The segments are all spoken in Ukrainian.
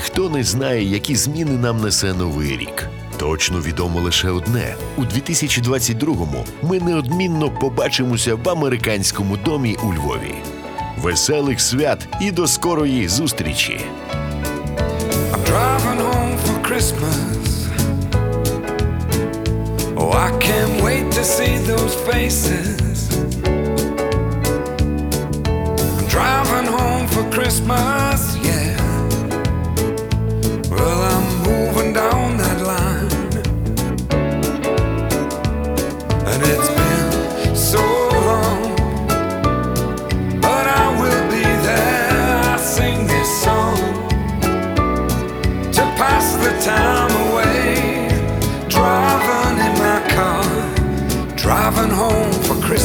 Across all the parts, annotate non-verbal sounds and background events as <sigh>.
ніхто не знає, які зміни нам несе новий рік. Точно відомо лише одне: у 2022-му ми неодмінно побачимося в американському домі у Львові. Веселих свят і до скорої зустрічі! I'm oh, I can't wait to see those faces. Christmas. time away, driving in my car, driving home for Christmas.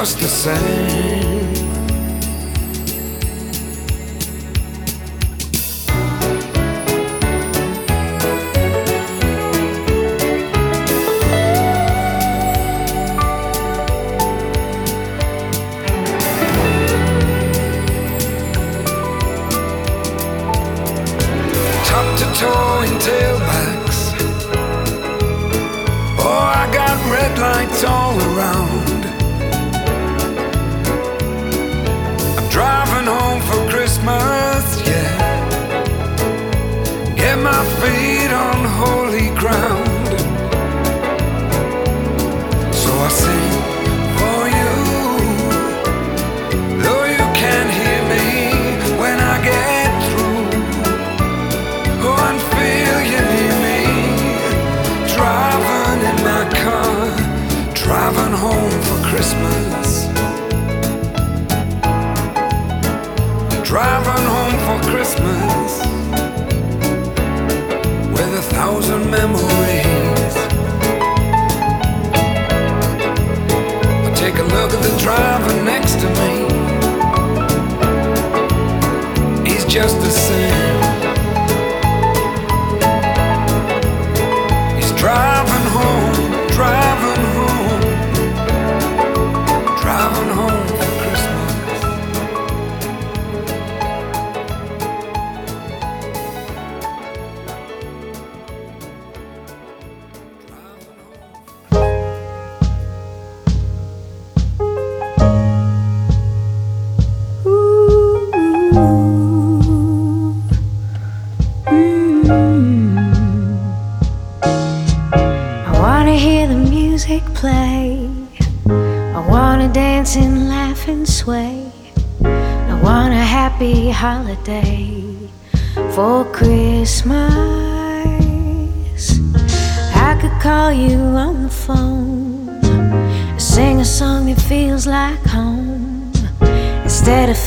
just the same. Top to toe in tailbacks. Oh, I got red lights all around. Christmas. Driving home for Christmas with a thousand memories. I take a look at the driver next to me. He's just the same.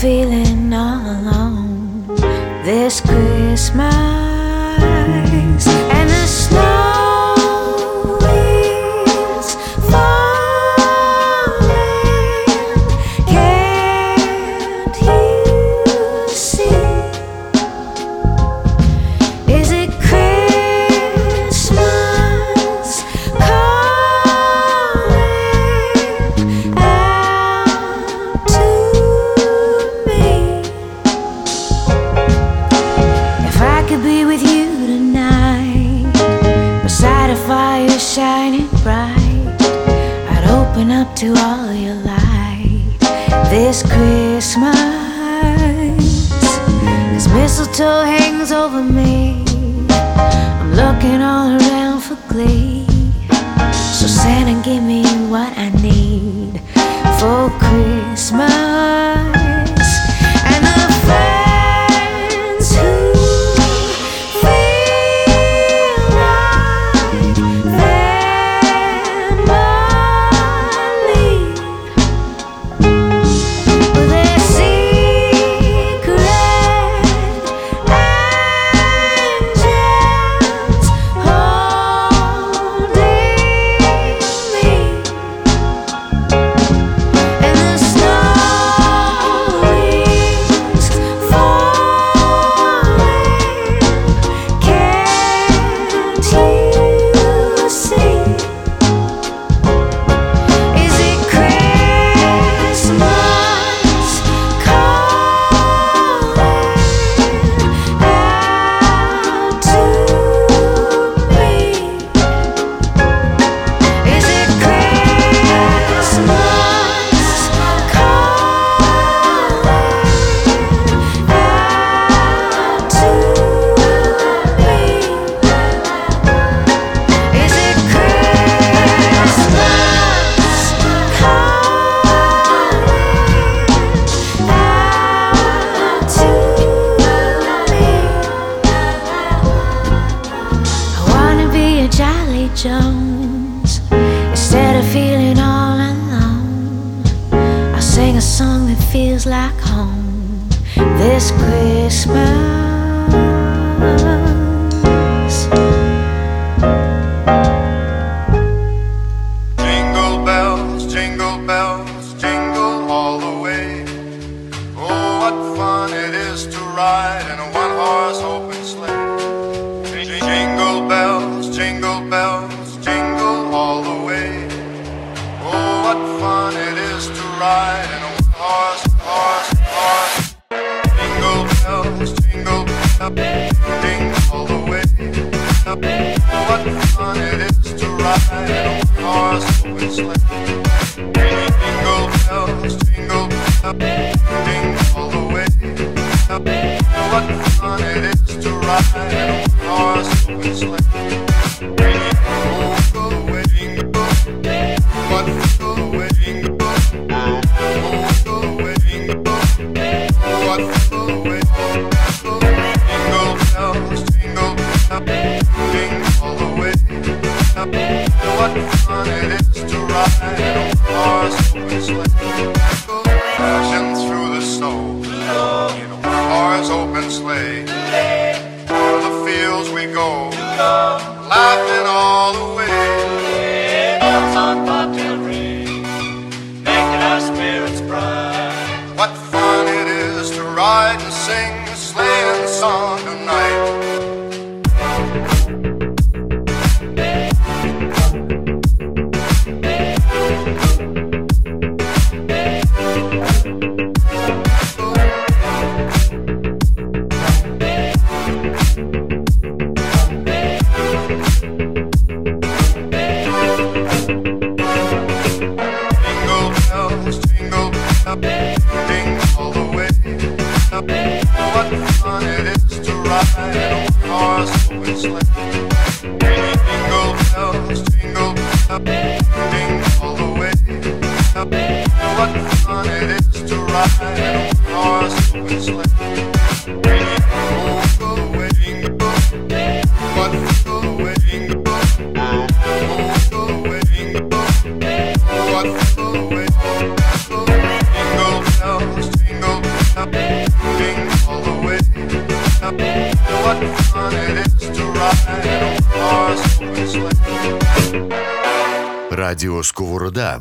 feeling all alone this Christmas.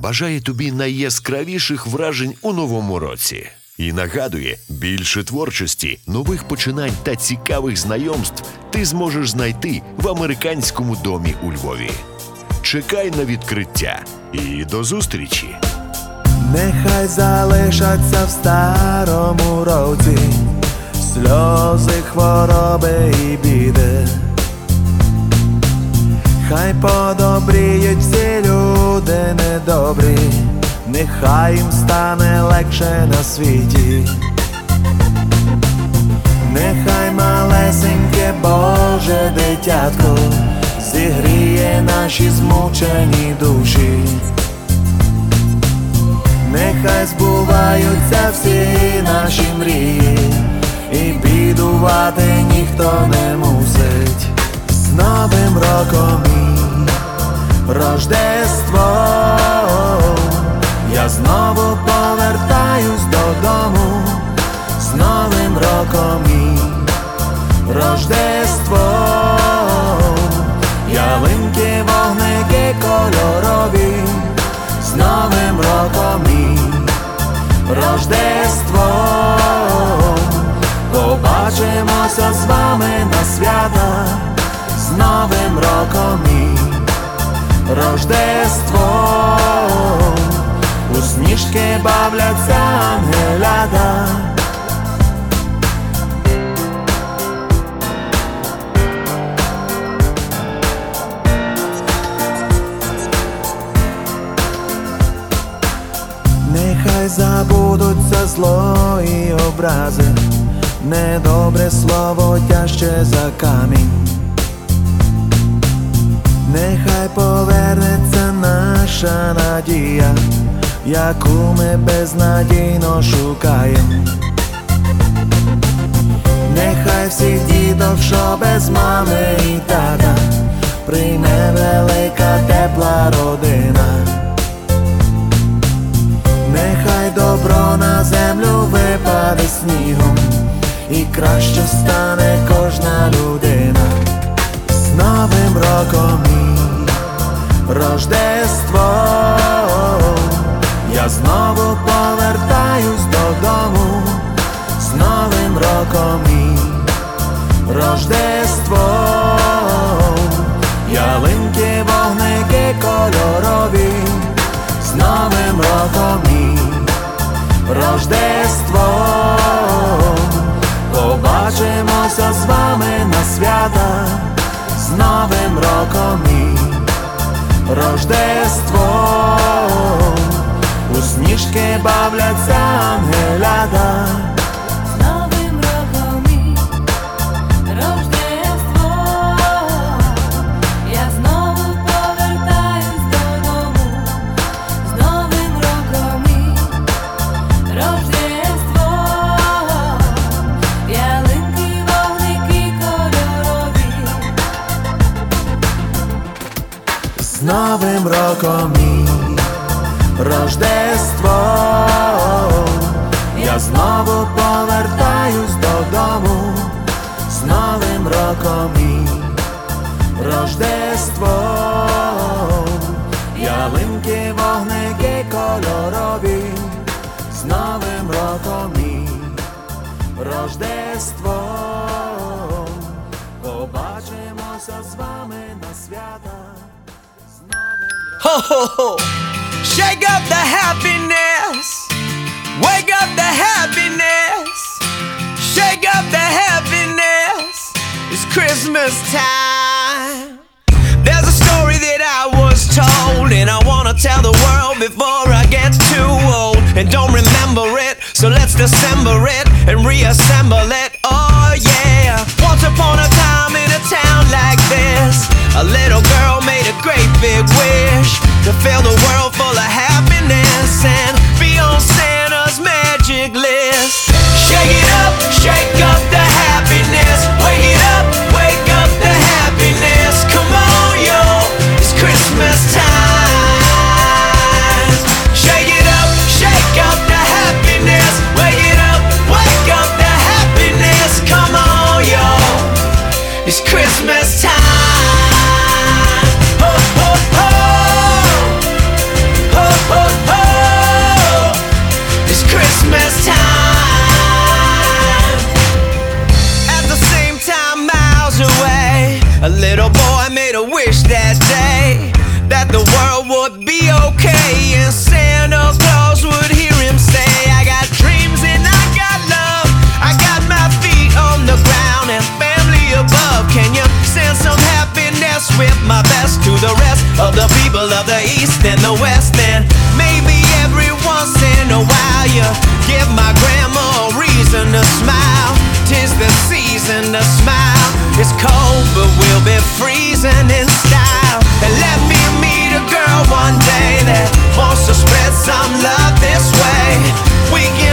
бажає тобі найяскравіших вражень у новому році і нагадує, більше творчості, нових починань та цікавих знайомств ти зможеш знайти в американському домі у Львові. Чекай на відкриття і до зустрічі! Нехай залишаться в старому році сльози, хвороби і біди. Хай подобріють всі люди буде недобрі, нехай їм стане легше на світі, нехай малесеньке Боже дитятко, зігріє наші змучені душі, нехай збуваються всі наші мрії, і бідувати ніхто не мусить з Новим роком. Рождество. Я знову повертаюсь додому з Новим роком і Рождество. Ялинки, вогники кольорові з Новим роком і Рождество. Побачимося з вами на свята з Новим роком і Рождество. У сніжки бавляться ангелята. Нехай забудуться зло і образи, недобре слово тяжче за камінь. Нехай повернеться наша надія, яку ми безнадійно шукаємо. Нехай всіх діток, що без мами і тата, прийме велика тепла родина. Нехай добро на землю випаде снігом, і краще стане кожна людина. З Новим роком і Рождество. Я знову повертаюсь додому з Новим роком і Рождество. Ялинки, вогники кольорові з Новим роком і Рождество. Побачимося з вами на свята з Новим роком і Рождество. У сніжки бавляться ангелята. Роком і Рождество. Я знову повертаюсь додому з Новим роком і Рождество. Ялинки, вогники кольорові з Новим роком і Рождество. Побачимося з вами на свята. Oh, shake up the happiness. Wake up the happiness. Shake up the happiness. It's Christmas time. There's a story that I was told, and I wanna tell the world before I get too old and don't remember it. So let's December it and reassemble it. Oh yeah. Once upon a time in a town like this, a little fill the world full of east and the west and maybe every once in a while you give my grandma a reason to smile. Tis the season to smile. It's cold, but we'll be freezing in style. And let me meet a girl one day that wants to spread some love this way. We can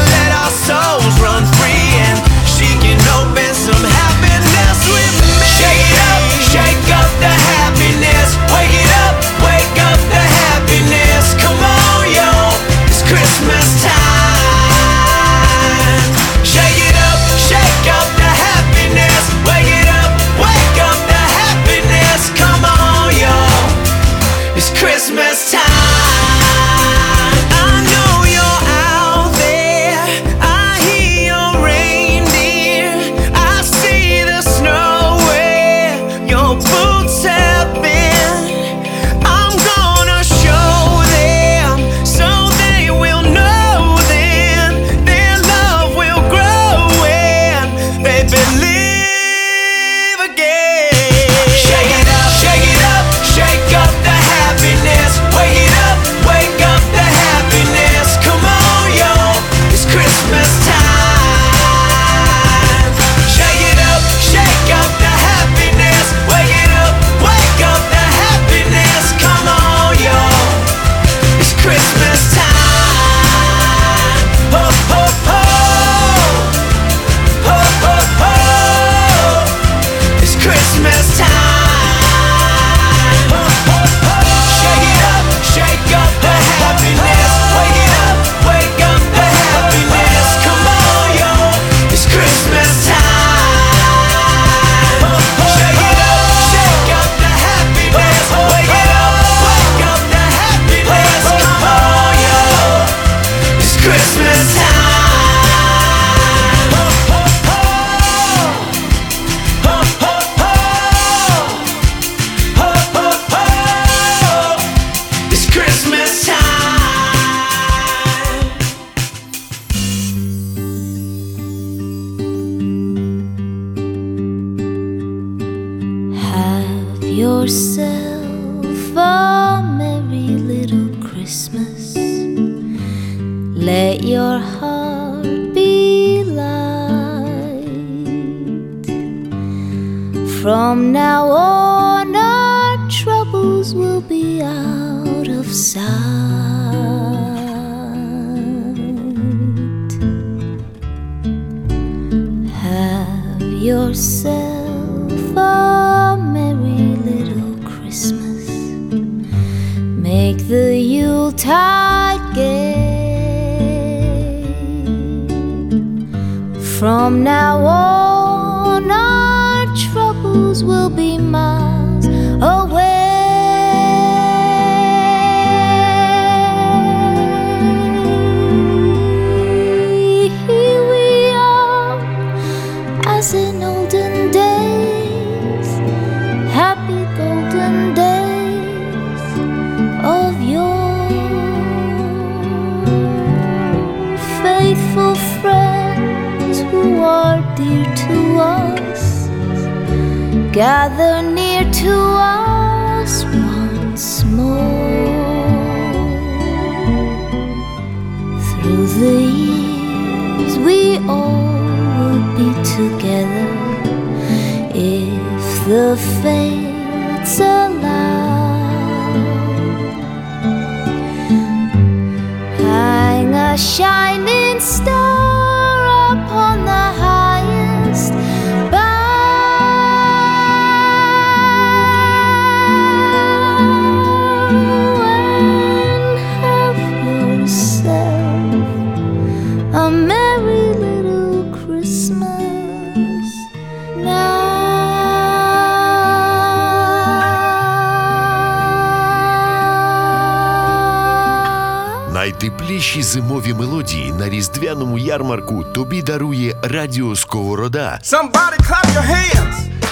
дарує радіо Сковорода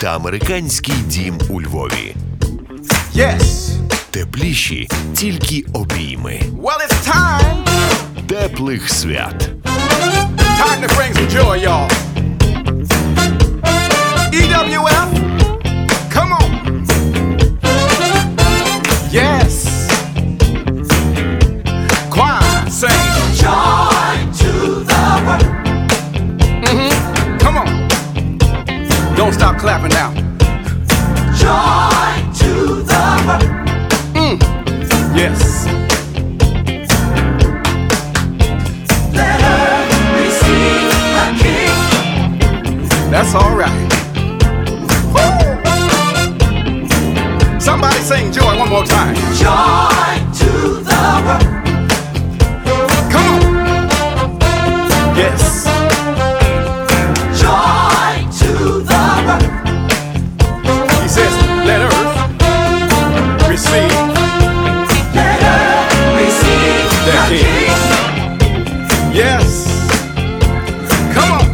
та американський дім у Львові. Yes. Тепліші тільки обійми. Well, it's time. Теплих свят. Time to bring some joy, y'all. EWF. Don't stop clapping now. Joy to the mm. Yes. Let her receive a king. That's all right. Woo! Somebody sing joy one more time. Joy to the world. Come on. Yes. that king. Yes. Come on.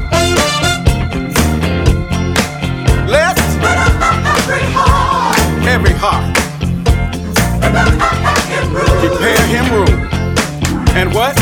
Left. Every heart. Prepare him room. And what?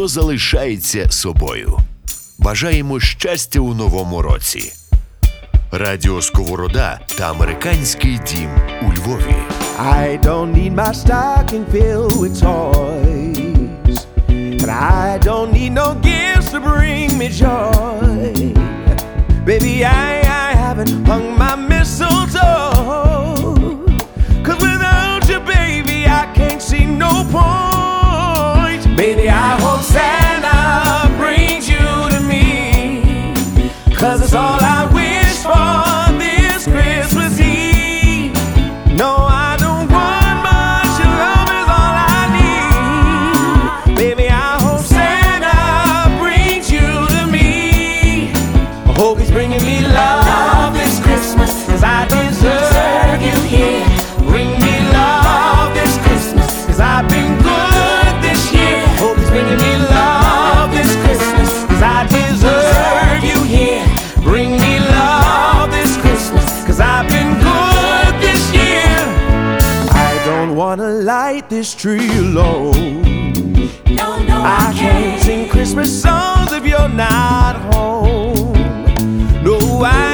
хто залишається собою. Бажаємо щастя у новому році. Радіо Сковорода та американський дім у Львові. I don't need my stocking filled with toys. And I don't need no gifts to bring me joy. Baby, I, I haven't hung my mistletoe. Cause without you, baby, I can't see no point. Baby, I hope. this tree alone. No, no, I, I can't sing Christmas songs if you're not home. No, I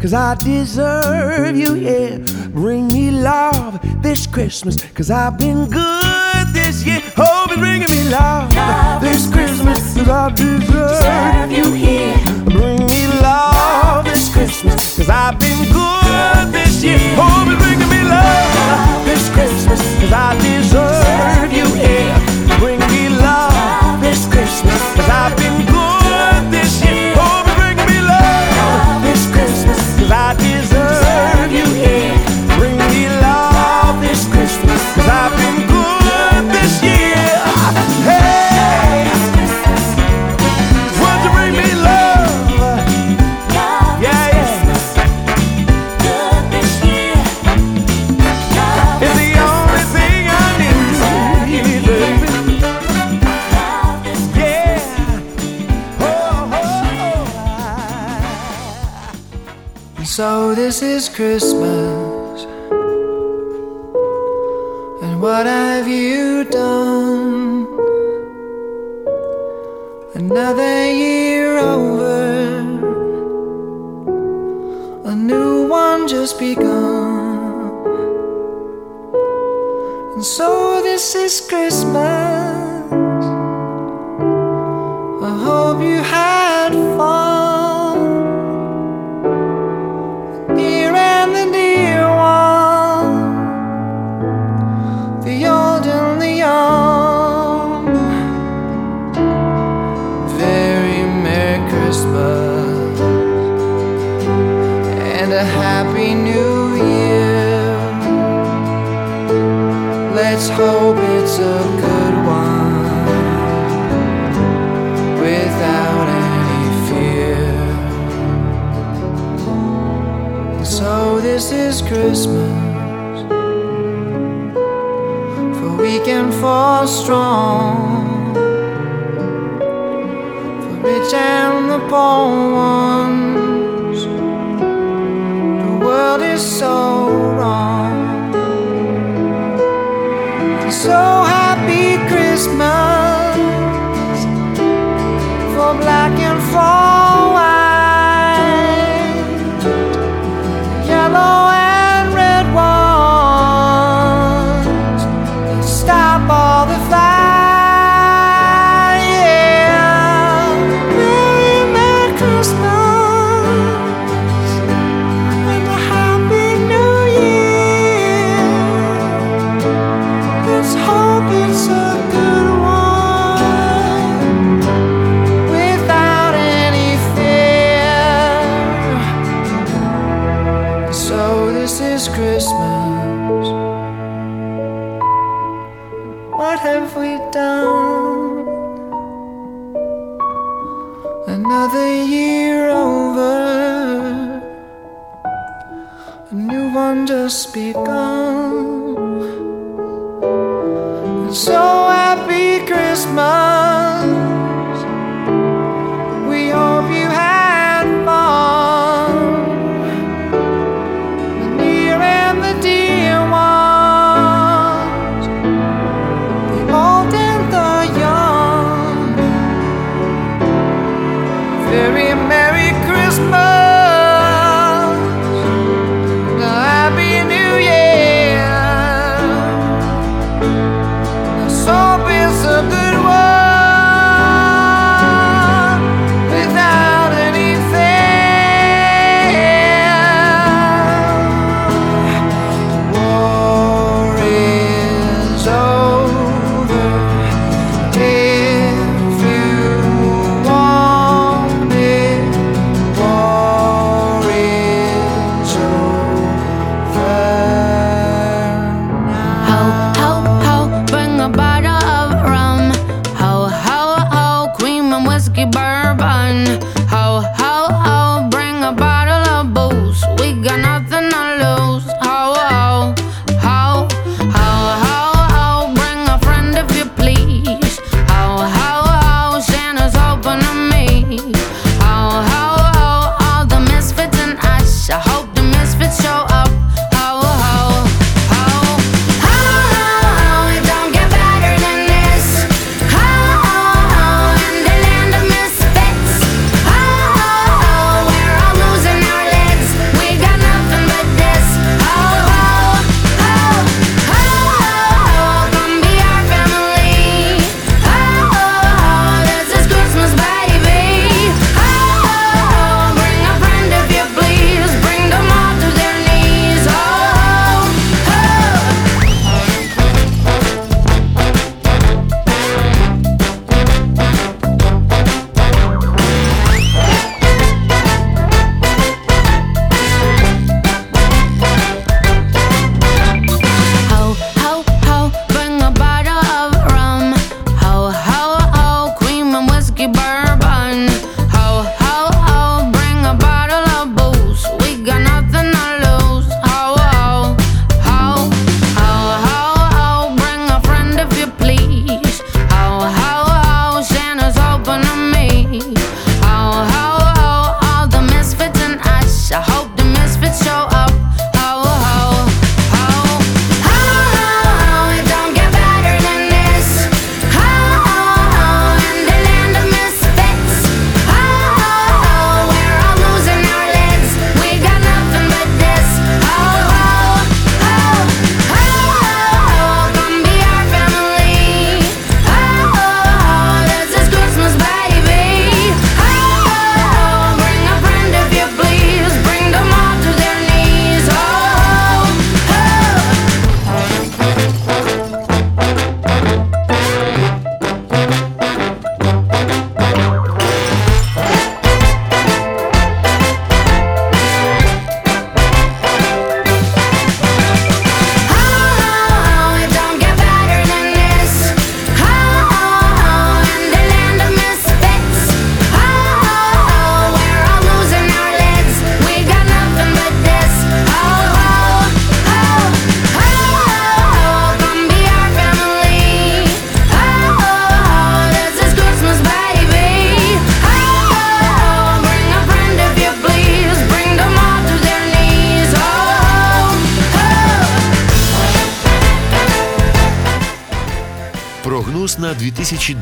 cause I deserve you, yeah. Bring me love this Christmas, cause I've been good this year. Oh, Hope is bringing me love, love this Christmas, Christmas, cause I deserve, deserve you, here. Bring me love, love this Christmas, cause I've been good, good this year. Oh, Hope is bringing me love, love this Christmas, cause I deserve Christmas. Let's hope it's a good one without any fear. So, this is Christmas, for we can fall strong, for rich and the poor ones. The world is so wrong so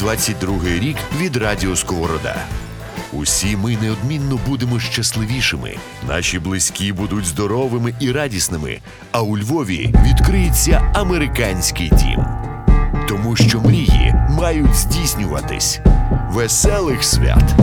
2022 рік від Радіо Сковорода. Усі ми неодмінно будемо щасливішими. Наші близькі будуть здоровими і радісними. А у Львові відкриється американський дім, тому що мрії мають здійснюватись. Веселих свят!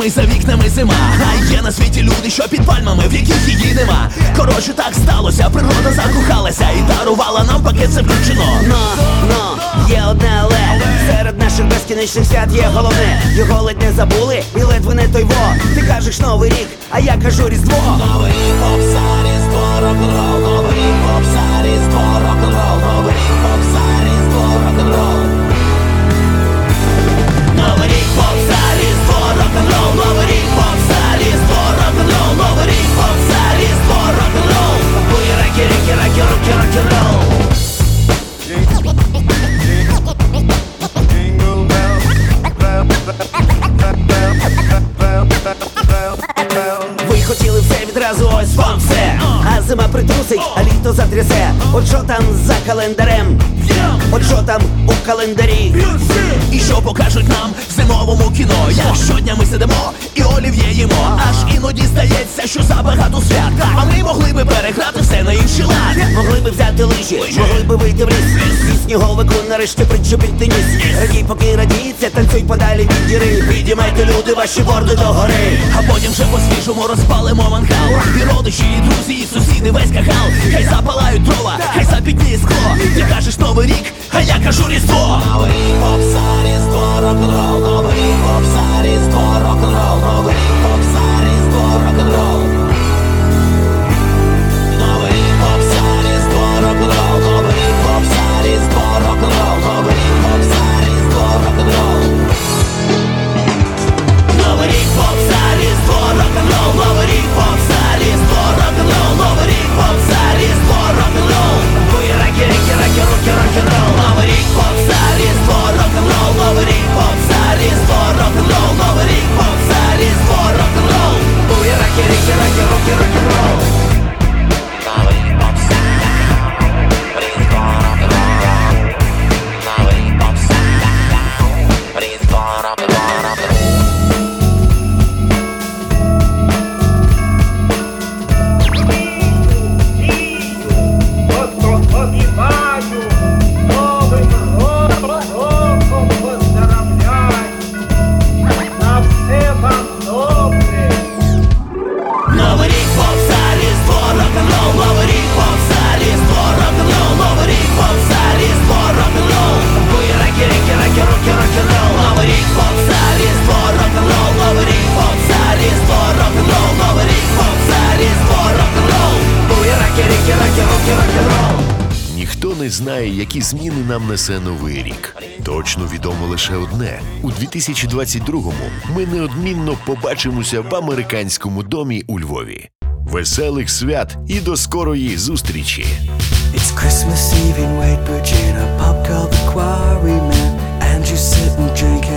Ознаками, за вікнами зима. А є на світі люди, що під пальмами, в яких її нема. Коротше, так сталося, природа закохалася і дарувала нам пакет це включено. Но, но, є одне але Серед наших безкінечних свят є головне Його ледь не забули, і ледве не той во Ти кажеш новий рік, а я кажу різдво Новий рік, Ви хотіли все відразу, ось вам все А зима притрусить, а літо затрясе От що там за календарем? От що там у календарі? І що покажуть нам в зимовому кіно? Як щодня ми сидимо і олів'є їмо. Аж іноді здається, що забагато свят. А ми могли би переграти все на інший лад. Могли би взяти лижі, могли би вийти в ліс І сніговику нарешті причепити ніс Радій, поки радіється, танцюй подалі від діри. Підіймайте люди ваші борди до гори. А потім вже по-свіжому розпалимо мангал. І родичі, і друзі, і сусіди, весь кагал Хай запалають дрова, хай запітніє скло. Ти кажеш новий рік, а я кажу різдво Новий попса, різдво, рок-н-ролл, но гриф попса, риско, рок-н-ролл, но гриф попса, риско, рок-н-ролл. Rock and roll. rock and roll. Нам несе новий рік. Точно відомо лише одне: у 2022-му ми неодмінно побачимося в американському домі у Львові. Веселих свят і до скорої зустрічі! It's Christmas Eve in Wade Virginia. Pop called the Quarryman, and you sit and all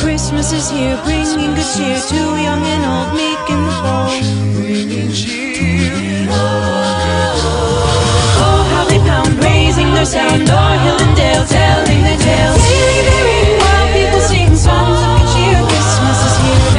Christmas is here, bringing good cheer to young and old, making the bold. Bringing cheer. Oh, oh, how they pound, raising their sound, o'er hill and dale, telling their tales. Daily, daily, while people sing songs of good cheer, Christmas is here.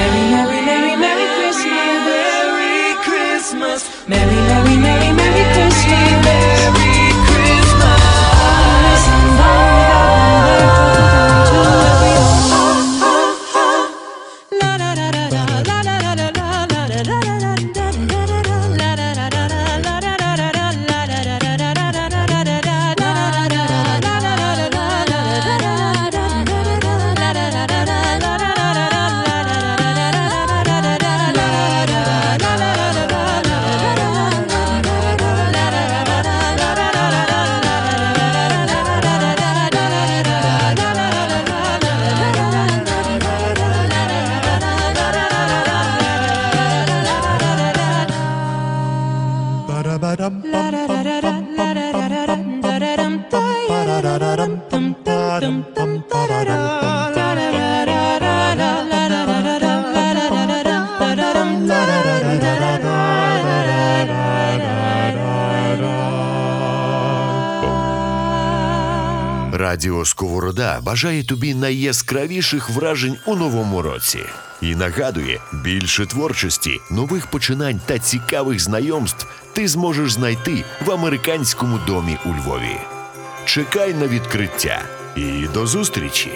Радіо Сковорода бажає тобі найяскравіших вражень у новому році і нагадує, більше творчості, нових починань та цікавих знайомств ти зможеш знайти в американському домі у Львові. Чекай на відкриття і до зустрічі!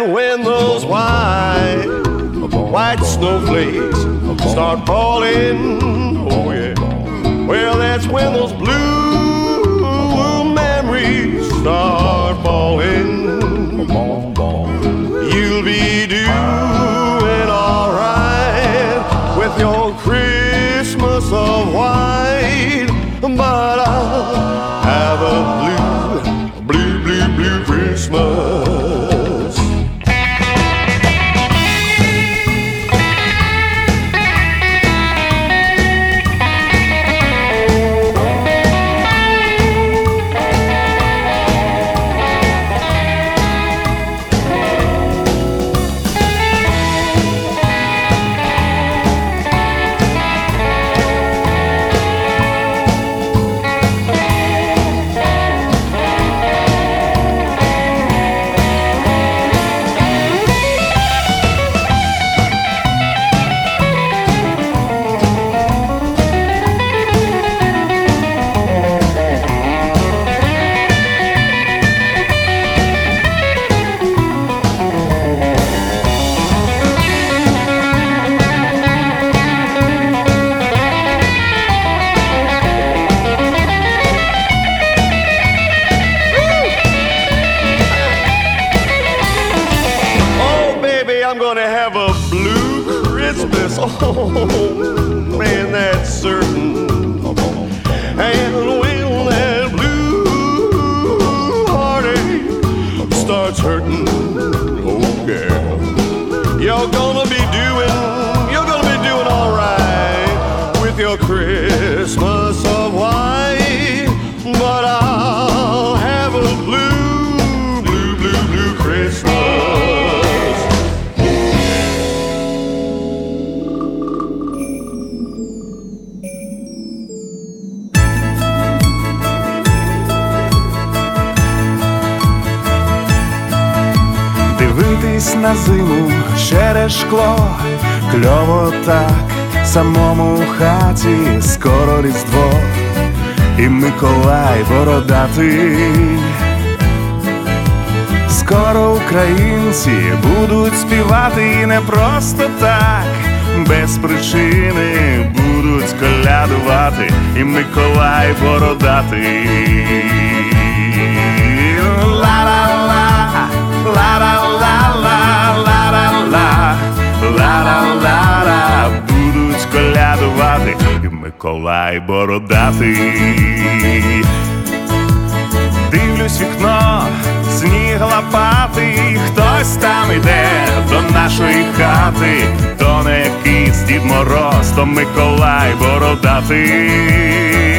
And when those white, white snowflakes start falling, oh yeah. Well, that's when those blue через шкло, кльово так, самому хаті скоро різдво, і Миколай бородатий. Скоро українці будуть співати і не просто так, без причини будуть колядувати, і Миколай бородатий. Ла-ла-ла, ла-ла-ла-ла, ла-ла-ла-ла, будуть колядувати, Миколай бородатий. Дивлюсь вікно, сніг лопатий, хтось там іде до нашої хати, то не якийсь Дід Мороз, то Миколай бородатий.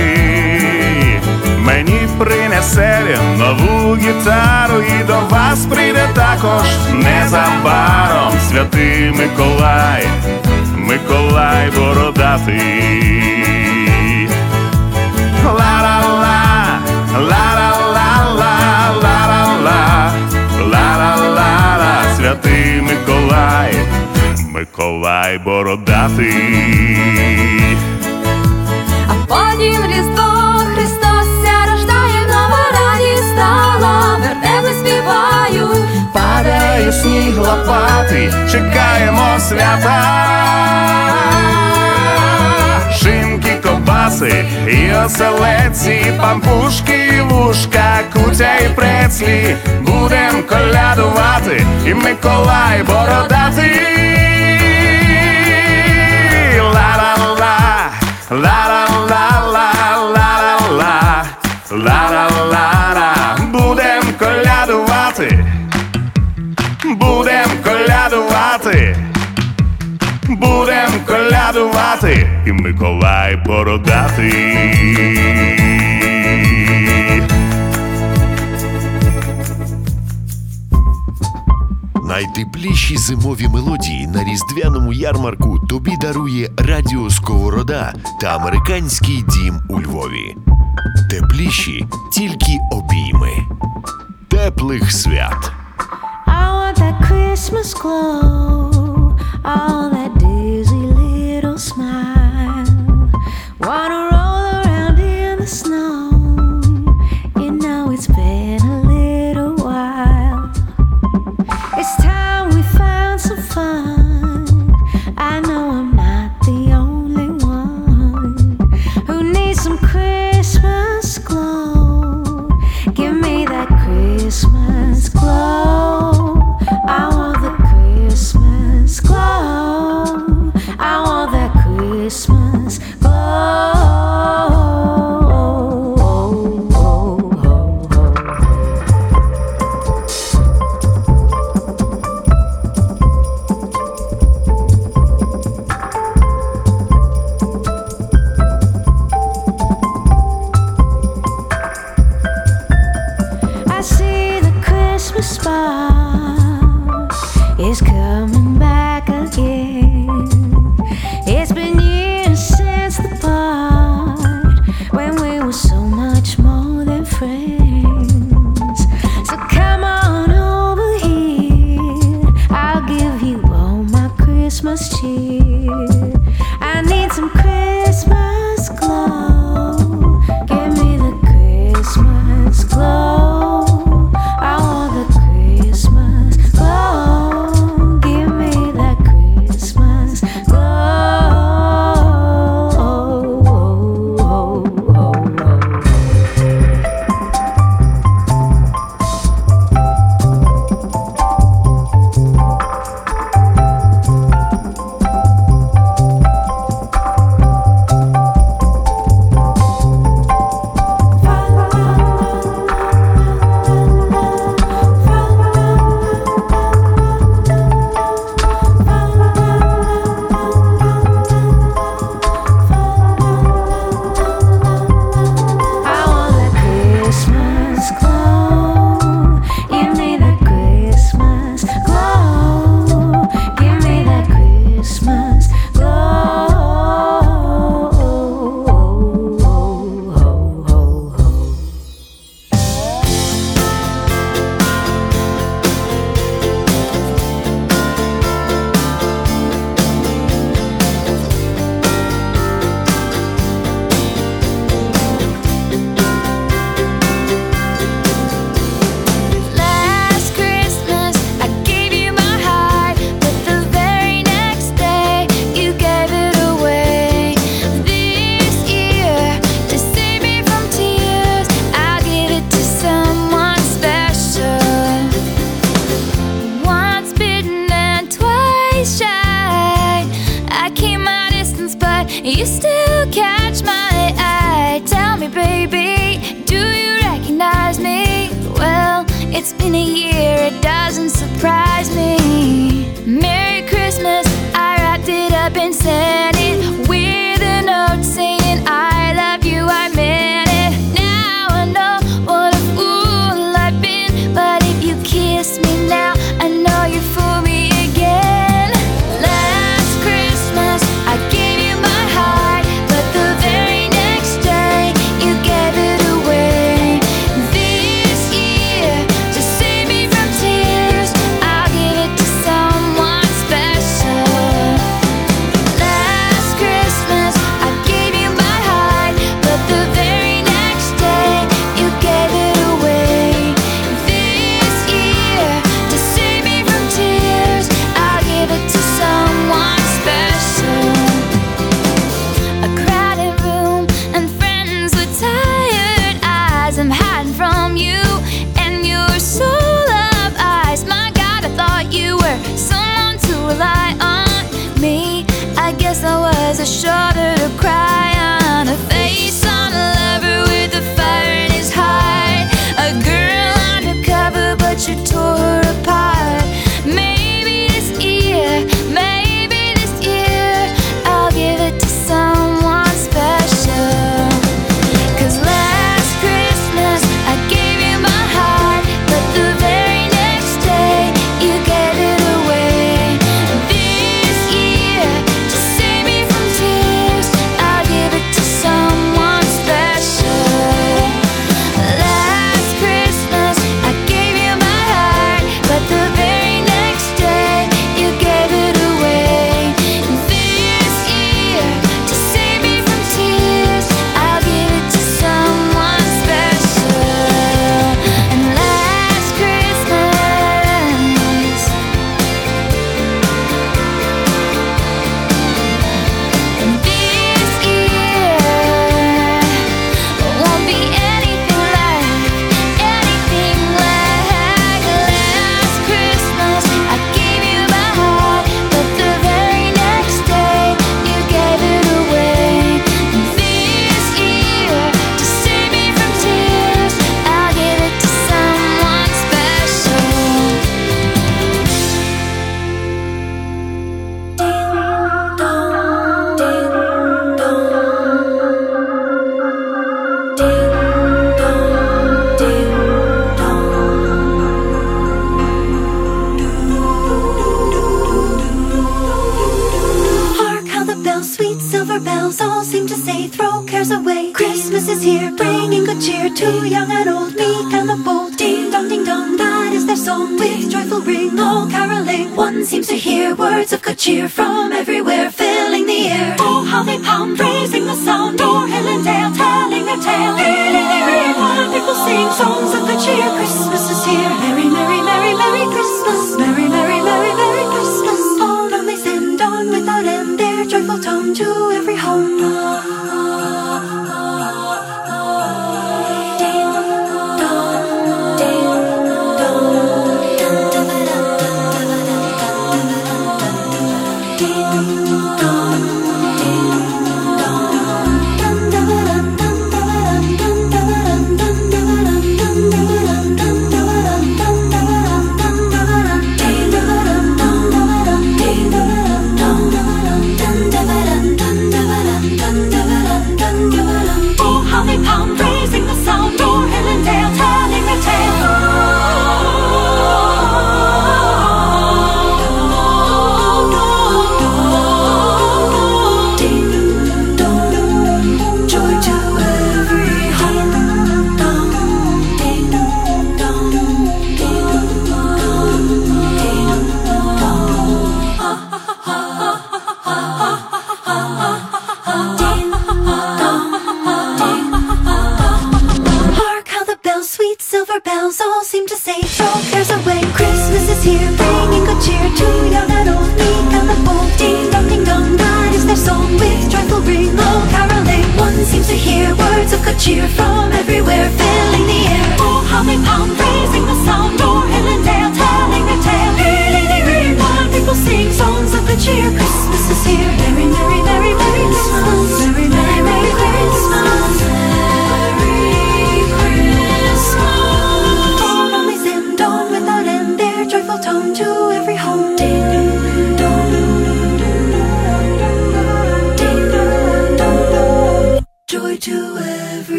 Він нову гітару і до вас прийде також незабаром святий Миколай, Миколай бородатий. Ла-ла-ла, ла-ла-ла-ла, Миколай, Миколай бородатий. А потім Різдво співають. Падає сніг лопатий, чекаємо свята. Шинки, кобаси і оселеці, пампушки, вушка, кутя і прецлі. Будем колядувати, і Миколай бородатий. Ла-ла-ла, ла-ла-ла-ла, мати і Миколай бородатий. Найтепліші зимові мелодії на різдвяному ярмарку тобі дарує Радіо Сковорода та американський дім у Львові. Тепліші тільки обійми. Теплих свят. All that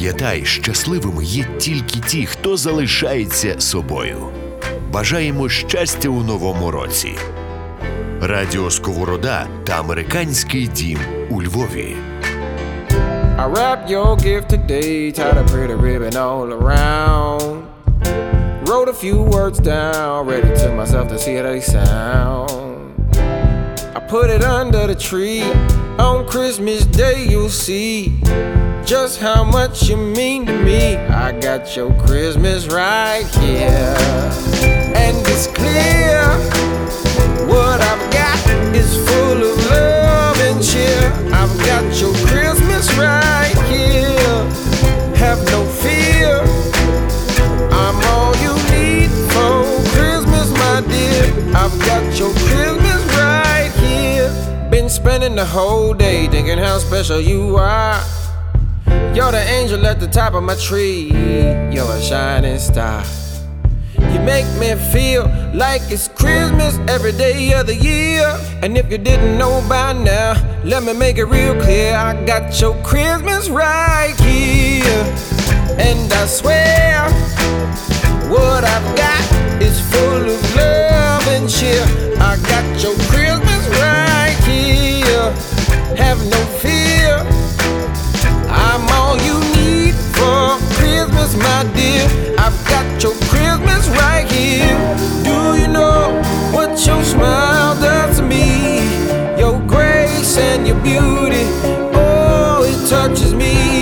Пам'ятай, щасливими є тільки ті, хто залишається собою. Бажаємо щастя у новому році. Радіо Сковорода та американський дім у Львові. I wrapped your gift today, tied a pretty ribbon all around. Wrote a few words down, read it to myself to see how they sound. I put it under the tree. On Christmas Day, you'll see just how much you mean to me. I got your Christmas right here, and it's clear what I've got is full of love and cheer. I've got your Christmas right here. Have no fear. I'm all you need for Christmas, my dear. I've got your Christmas right here. Been spending the whole day thinking how special you are. You're the angel at the top of my tree. You're a shining star. You make me feel like it's Christmas every day of the year. And if you didn't know by now, let me make it real clear. I got your Christmas right here. And I swear, what I've got is full of love and cheer. I got your Christmas right here. Have no Christmas, my dear. I've got your Christmas right here. Do you know what your smile does to me? Your grace and your beauty, oh, it touches me.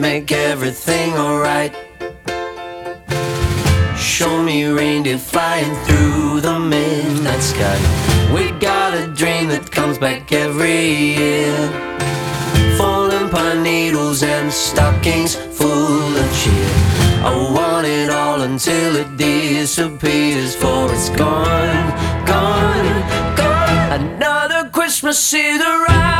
make everything alright. Show me reindeer flying through the midnight sky. We got a dream that comes back every year. Falling pine needles and stockings full of cheer. I want it all until it disappears, for it's gone, gone, gone. Another Christmas either. Right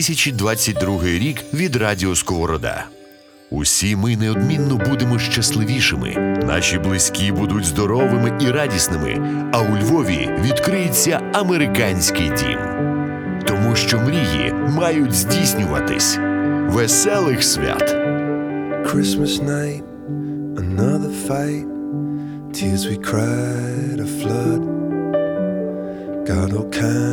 2022 рік від Радіо Сковорода. Усі ми неодмінно будемо щасливішими, наші близькі будуть здоровими і радісними. А у Львові відкриється американський дім, тому що мрії мають здійснюватись. Веселих свят. Christmas night, another fight. Tears we cried a flood. Got all kinds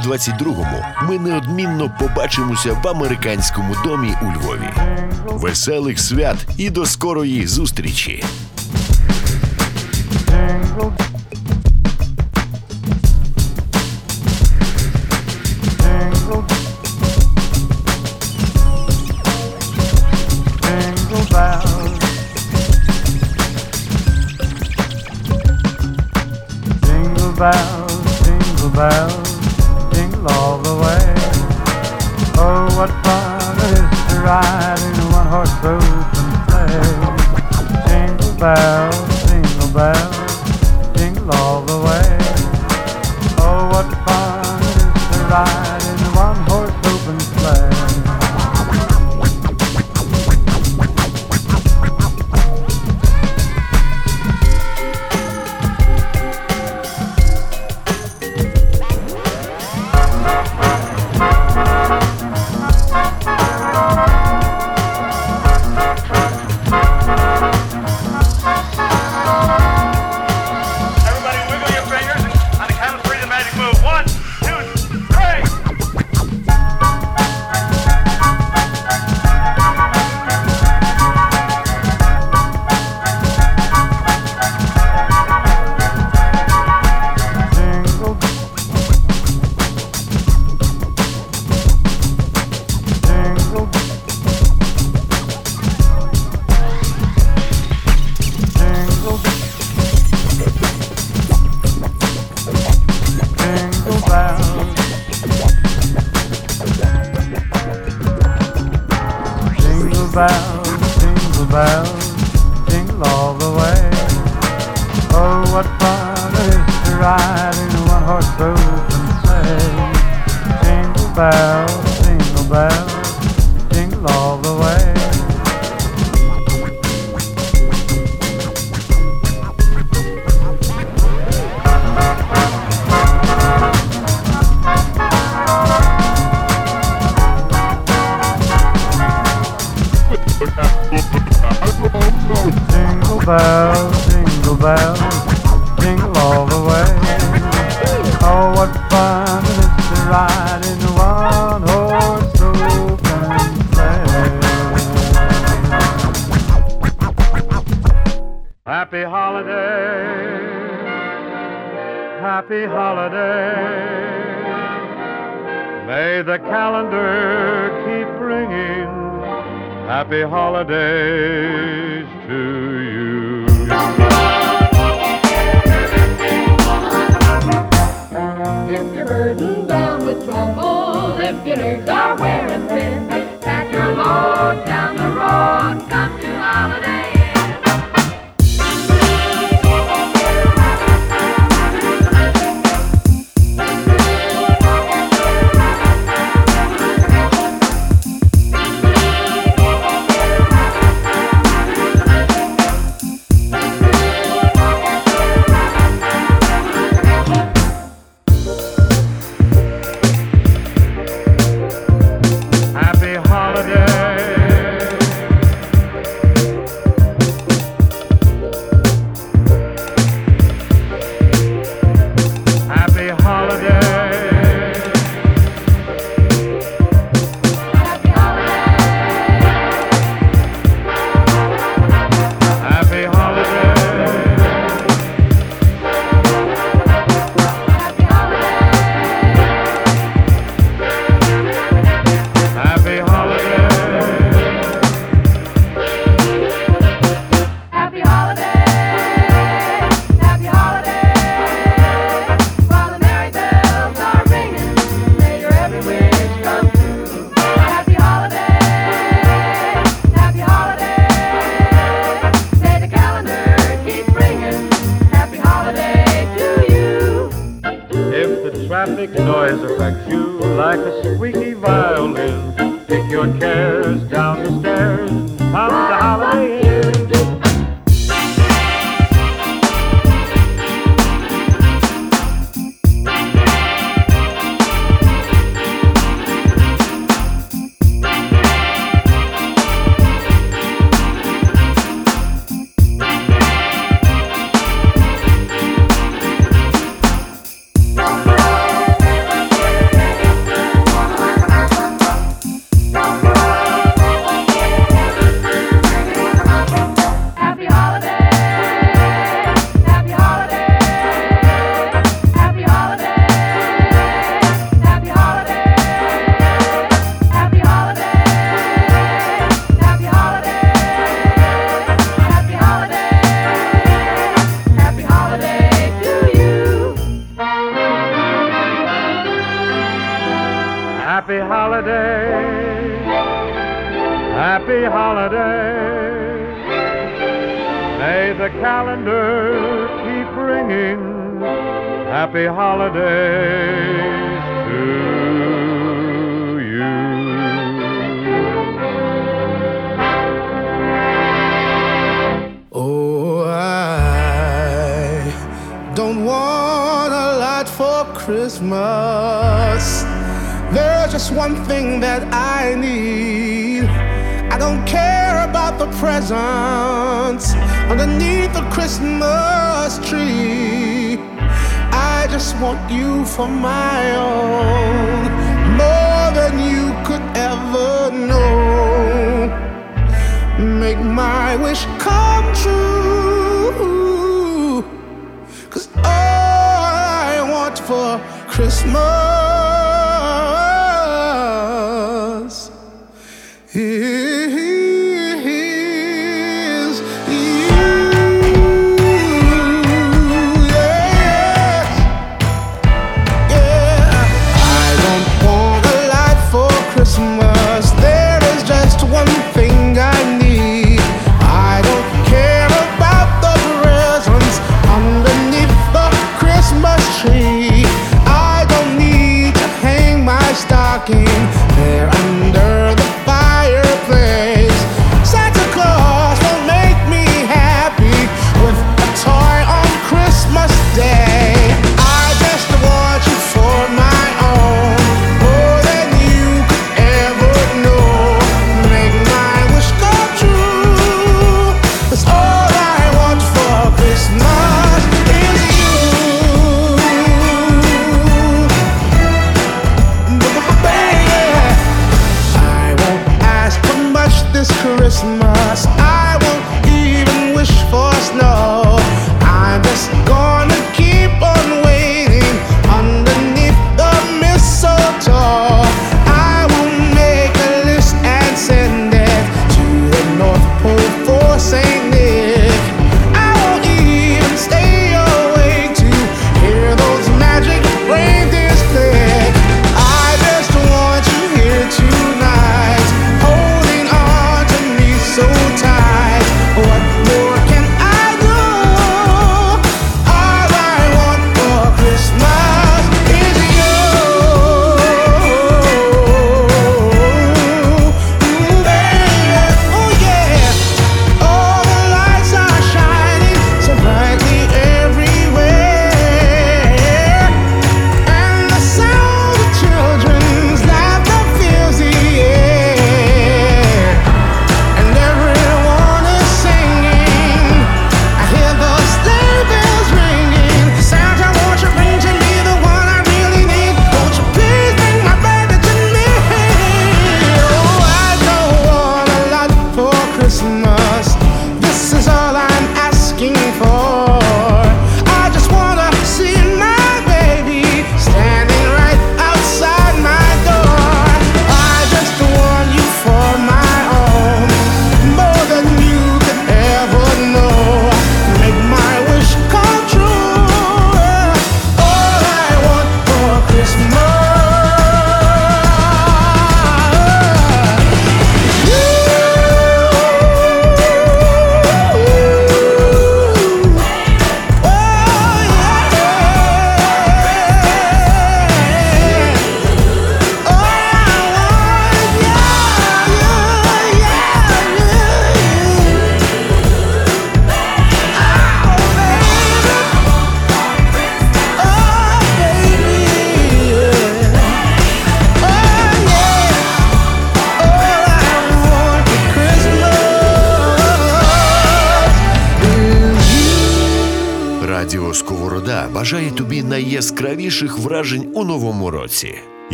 2022-му ми неодмінно побачимося в американському домі у Львові. Веселих свят і до скорої зустрічі! Jingle bells, jingle bells.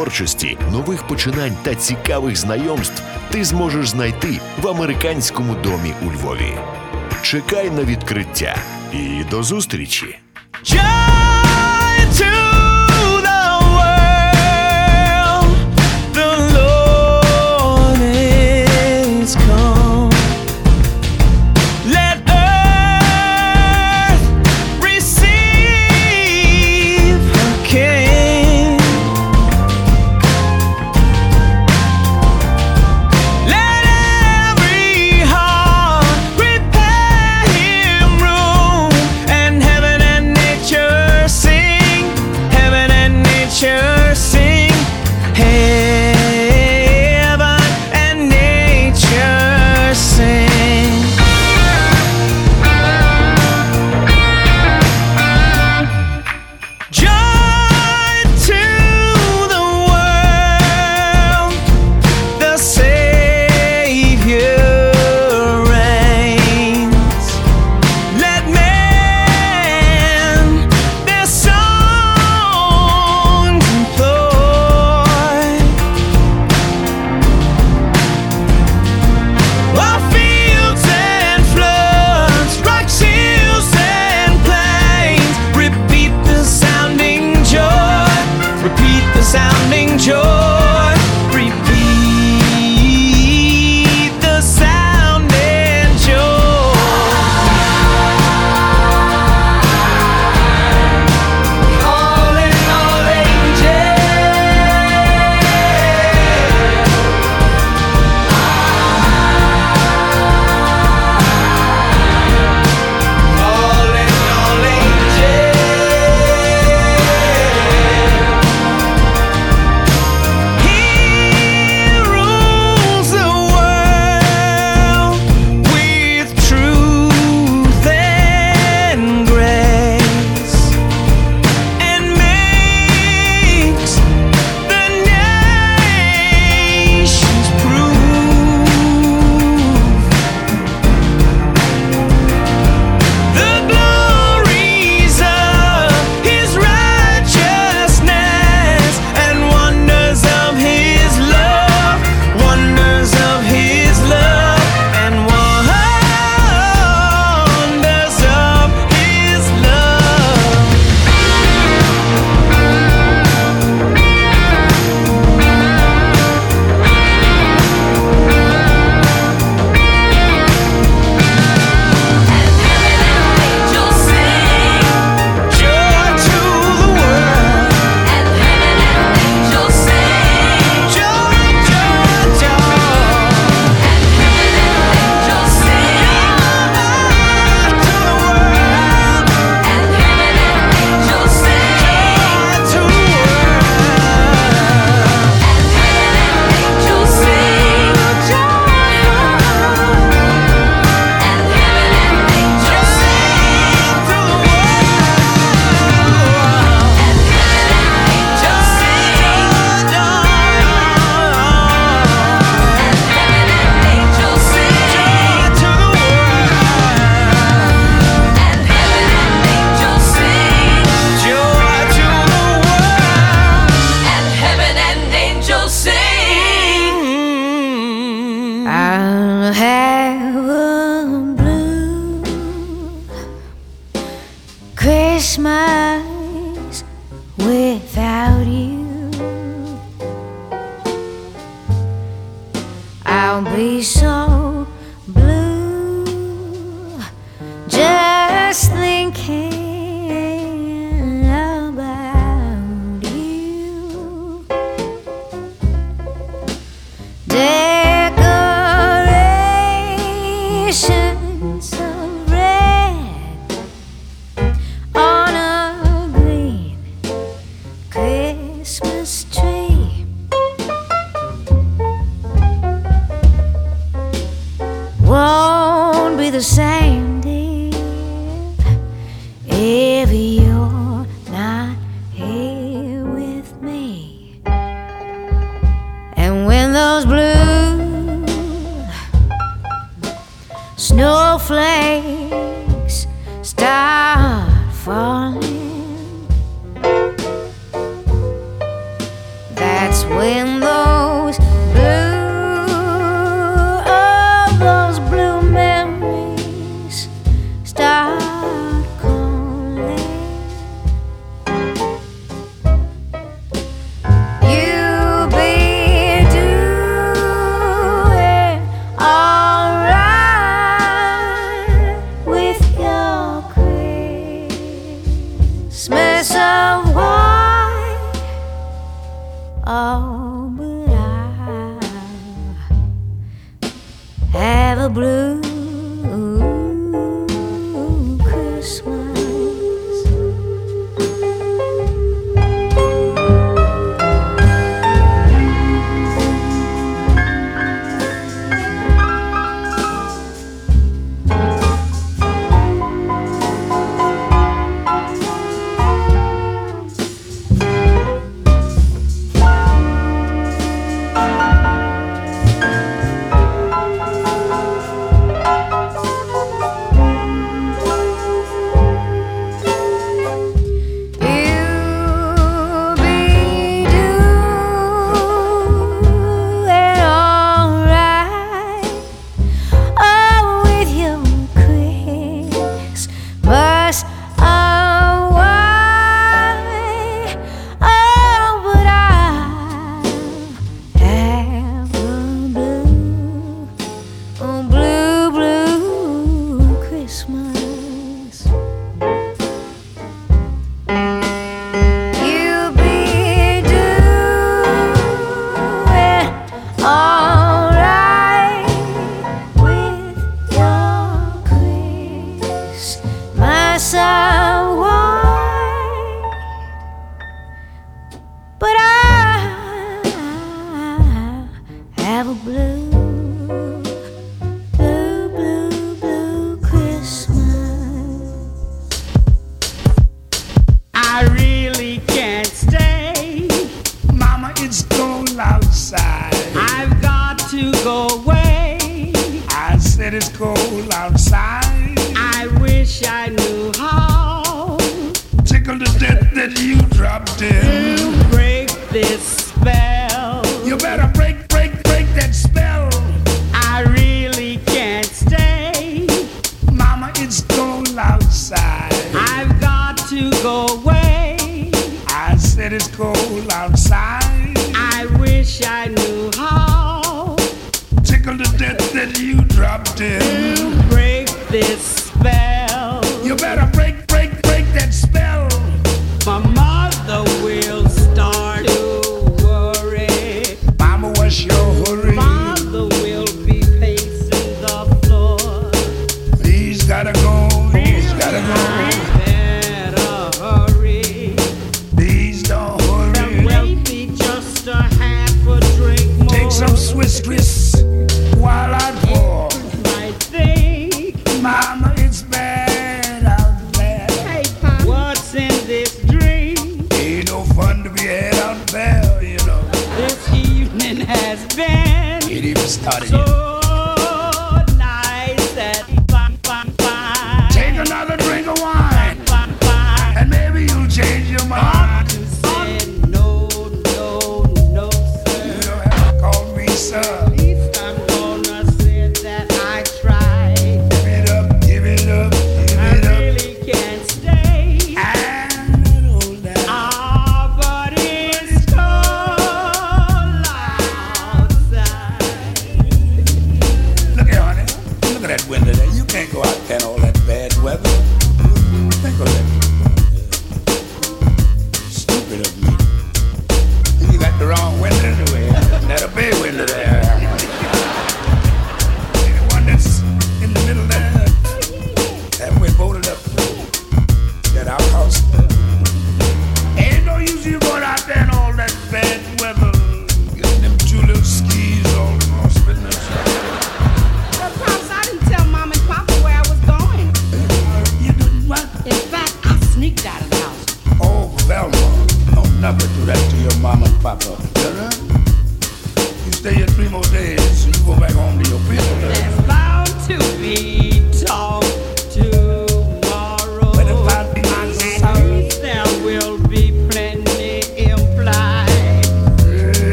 творчості, нових починань та цікавих знайомств ти зможеш знайти в американському домі у Львові. Чекай на відкриття і до зустрічі!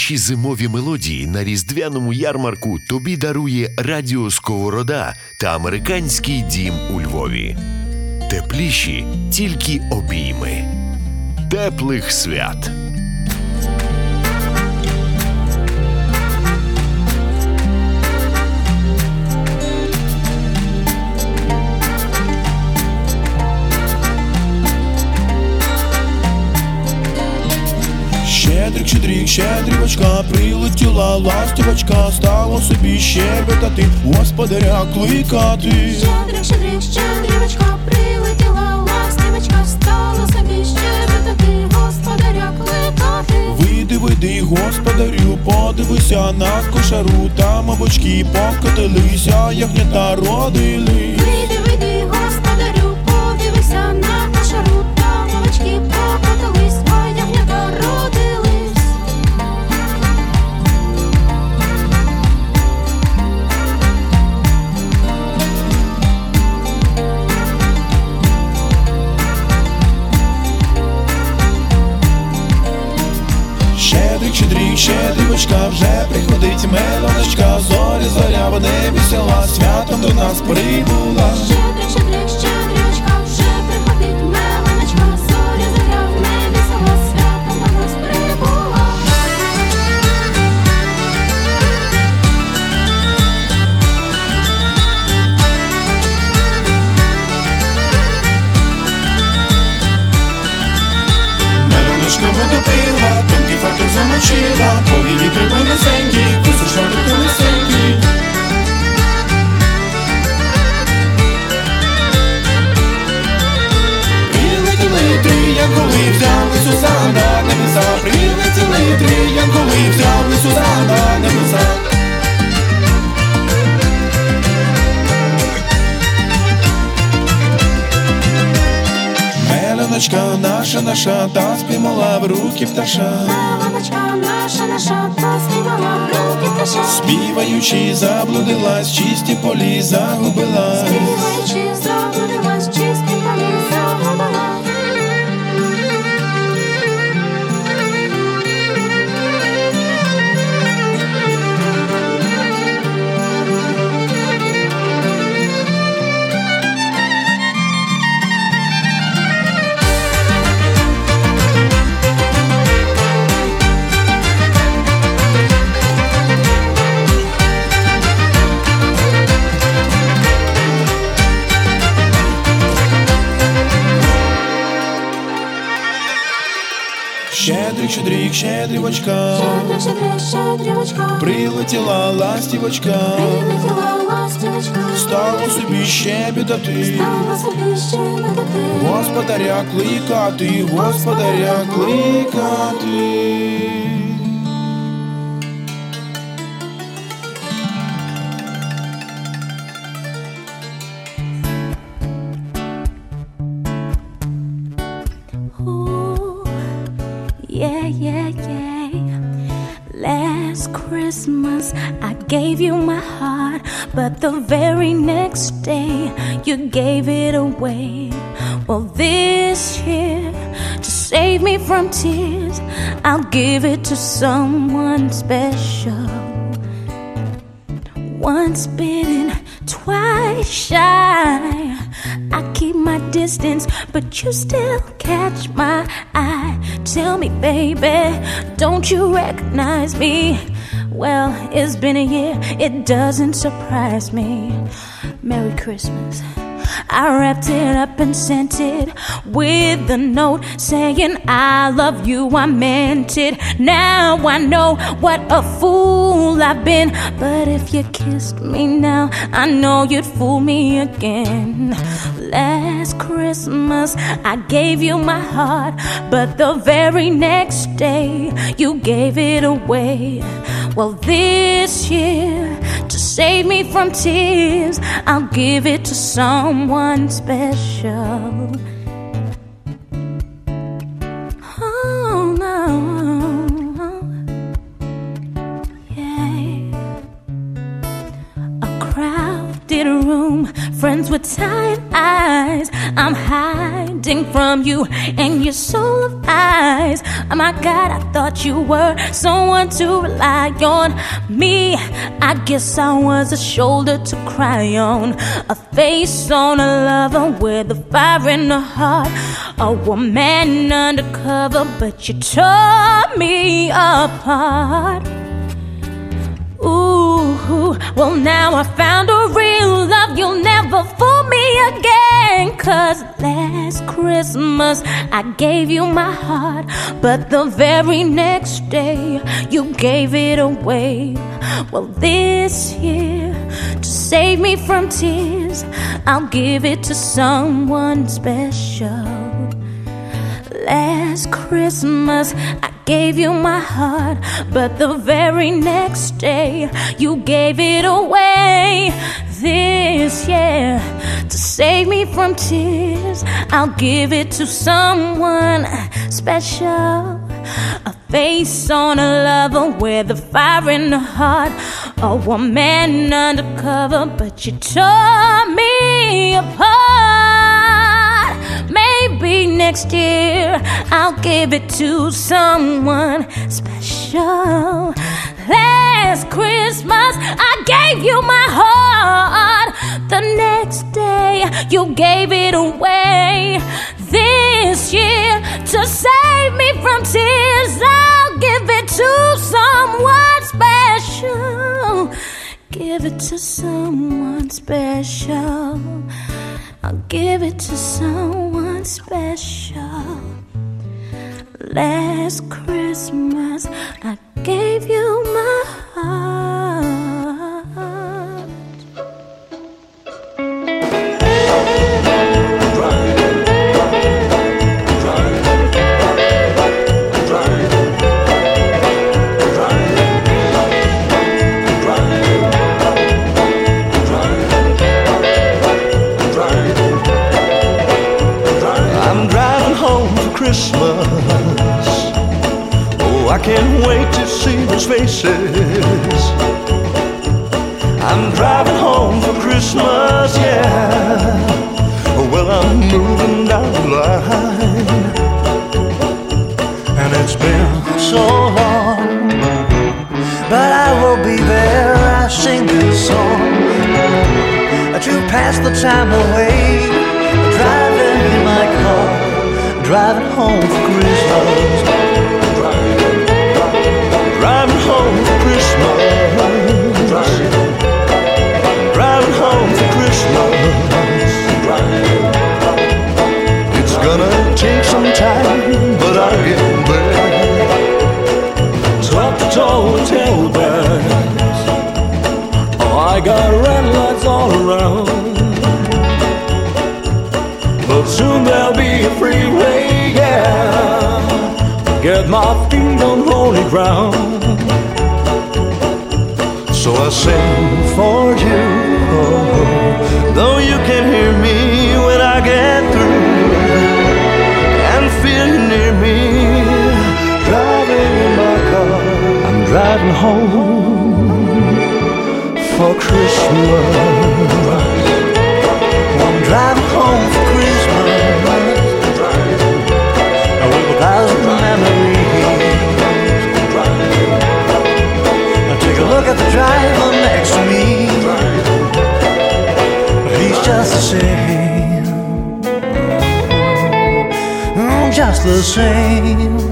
Найтепліші зимові мелодії на різдвяному ярмарку тобі дарує Радіо Сковорода та американський дім у Львові. Тепліші тільки обійми. Теплих свят. Щедрик, щедрик, щедрівочка, прилетіла ластівочка, стало собі щебетати, господаря кликати. Щедрик, щедрик, щедрівочка, прилетіла ластівочка, стала собі щебетати, господаря кликати. Вийди, вийди, господарю, подивися на кошару, там мабочки покотилися, ягнята родили. Вийди, вийди, господарю, подивися на кошару, там овечки покотились, Щедрик, дівочка вже приходить мелодочка, зорі зоря в небі села, святом до нас прибула. Фартух замочила, повілі прибонесенькі, кусочок тонесенький. Прилетіли три янголи, взяли Сузана небеса, прилетіли три янголи, взяли Сузана небеса. Меланочка наша, наша, та спіймала в руки пташа. Мамочка наша, наша, та співала в руки пташа. Співаючи, заблудилась, чисті полі загубилась. Співаючи, заблудилась, Щедрик, щедрівочка, прилетіла ластівочка, стала собі щебетати. господаря кликати, господаря кликати. The very next day, you gave it away. Well, this year, to save me from tears, I'll give it to someone special. Once bitten, twice shy. I keep my distance, but you still catch my eye. Tell me, baby, don't you recognize me? Well, it's been a year, it doesn't surprise me. Merry Christmas. I wrapped it up and sent it with a note saying I love you. I meant it. Now I know what a fool I've been. But if you kissed me now, I know you'd fool me again. Last Christmas, I gave you my heart, but the very next day, you gave it away. Well, this year, to save me from tears, I'll give it to someone special. Friends with tired eyes. I'm hiding from you and your soul of eyes. Oh my God, I thought you were someone to rely on. Me, I guess I was a shoulder to cry on, a face on a lover with a fire in her heart, a woman undercover, but you tore me apart. Ooh, well now I found a real love. You'll never fool me again. Cause last Christmas I gave you my heart, but the very next day you gave it away. Well, this year, to save me from tears, I'll give it to someone special. Last Christmas, I gave you my heart, but the very next day, you gave it away. This year, to save me from tears, I'll give it to someone special. A face on a lover with a fire in the heart. A woman undercover, but you tore me apart. Maybe next year I'll give it to someone special. Last Christmas I gave you my heart. The next day you gave it away. This year to save me from tears, I'll give it to someone special. Give it to someone special. I'll give it to someone special. Last Christmas, I gave you my heart. Christmas. Oh, I can't wait to see those faces. I'm driving home for Christmas, yeah. Well, I'm moving down the line. And it's been so long. But I will be there. I sing this song to pass the time away. Driving home for Christmas. Driving home for Christmas. Driving home for Christmas. It's gonna take some time, but I'll there. Top. Oh, I got red lights all around. But soon there'll be a freeway get my feet on holy ground. So I sing for you, oh, though you can hear me when I get through and feel you near me. Driving in my car, I'm driving home for Christmas. Just the same. Just the same.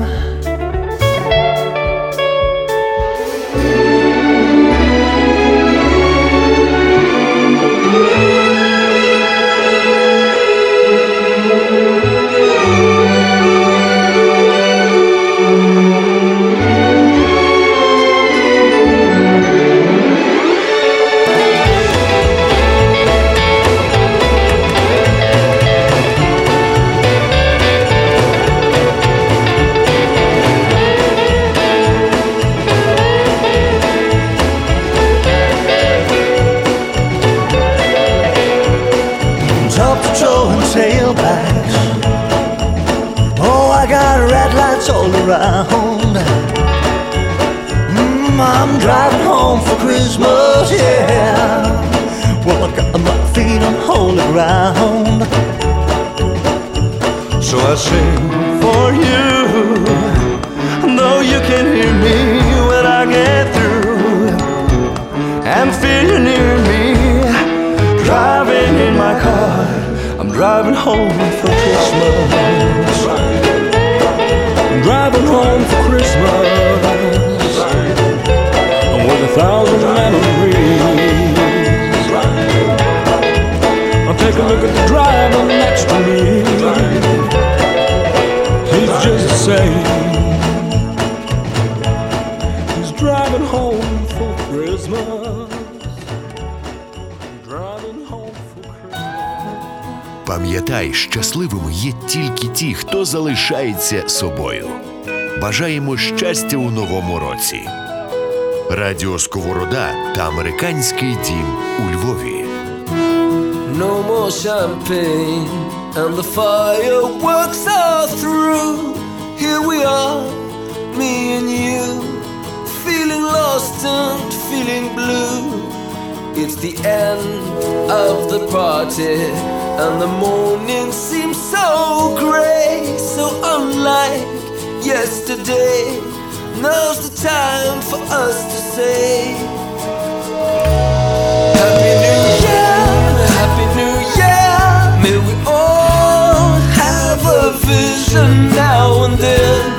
I'm driving home for Christmas, yeah. Well, I've got my feet on holy ground. So I sing for you. Though you can hear me when I get through. And feel you near me. Driving in my car. I'm driving home for Christmas. I'm driving home for Christmas. Thousand memories. I'll take a look at the driver next to me. He's just the same. He's driving home for Christmas. Пам'ятай, щасливими є тільки ті, хто залишається собою. Бажаємо щастя у новому році. Радіо Сковорода та американський дім у Львові. No more champagne, and the fireworks are through. Here we are, me and you, feeling lost and feeling blue. It's the end of the party, and the morning seems so grey, so unlike yesterday. Now's the time for us to say. Happy New Year, Happy New Year. May we all have a vision now and then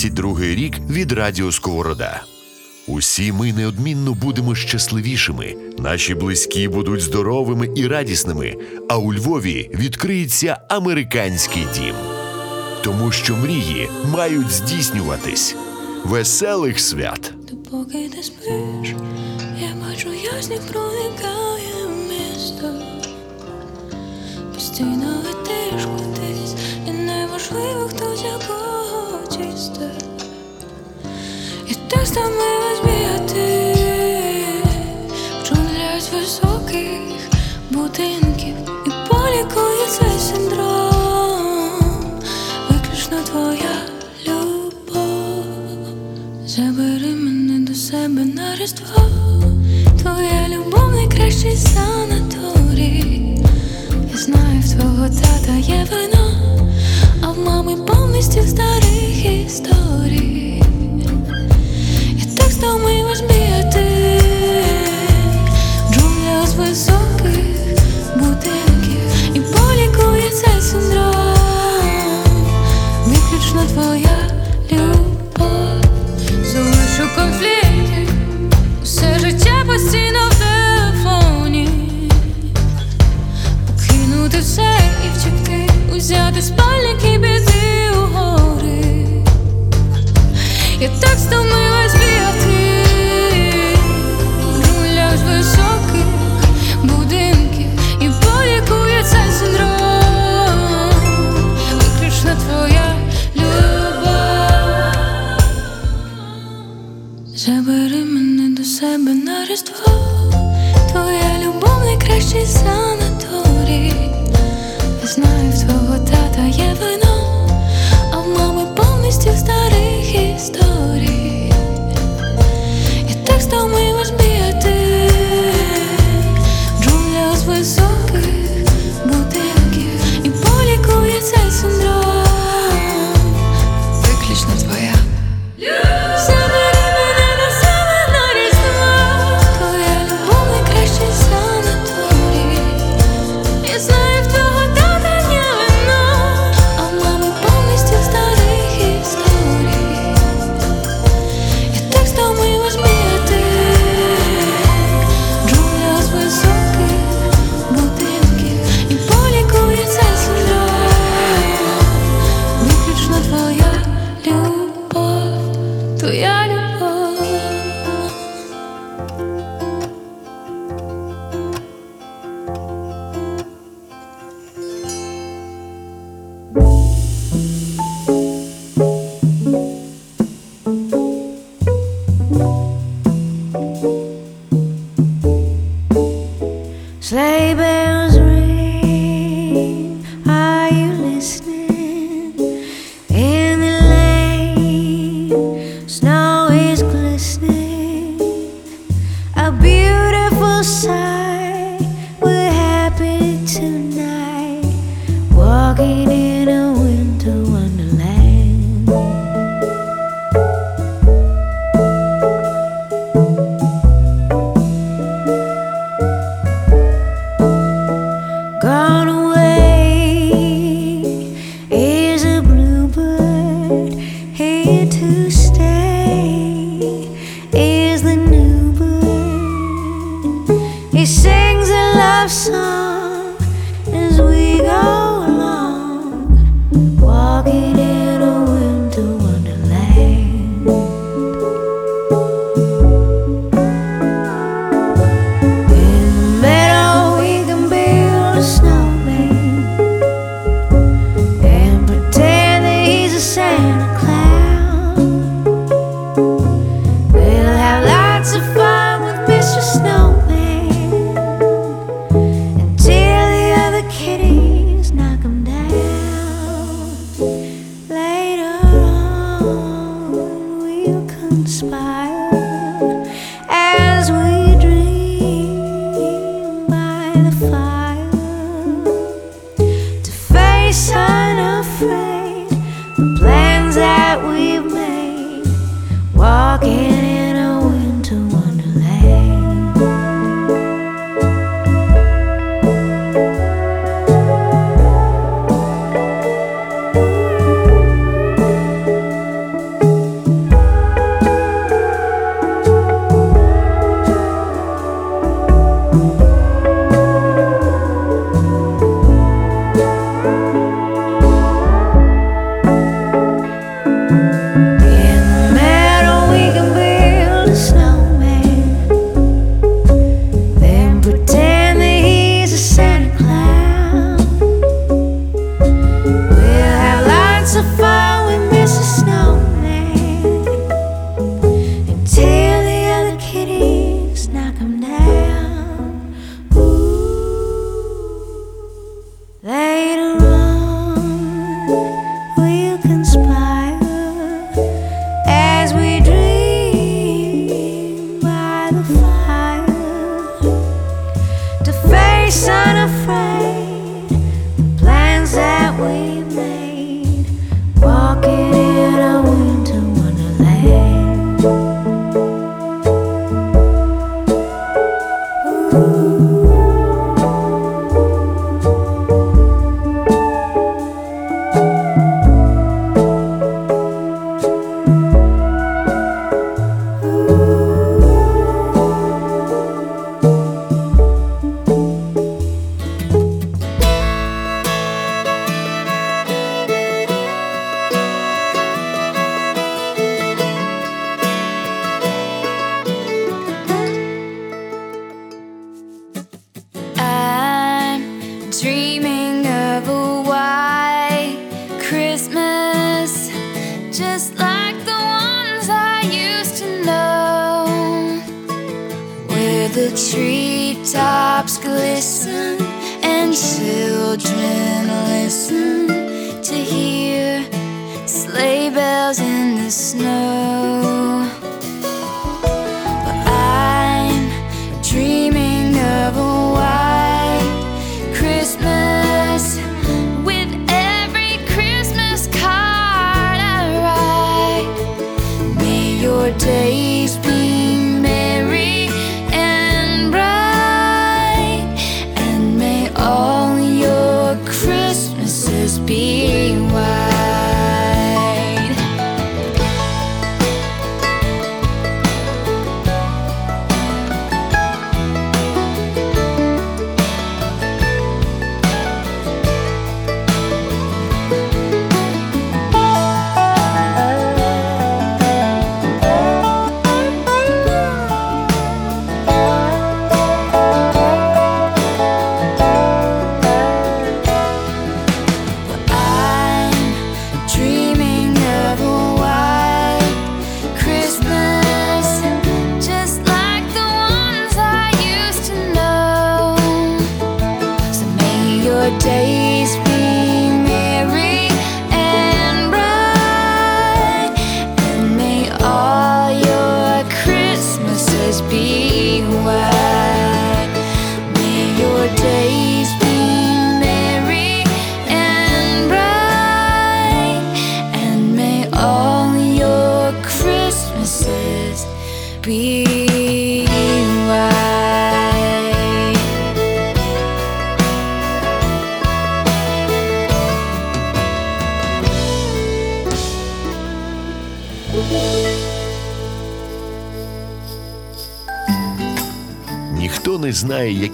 2022 рік від Радіо Сковорода. Усі ми неодмінно будемо щасливішими, наші близькі будуть здоровими і радісними. А у Львові відкриється американський дім, тому що мрії мають здійснюватись. Веселих свят! Поки ти спиш, я бачу, ясних проникає місто. Постійно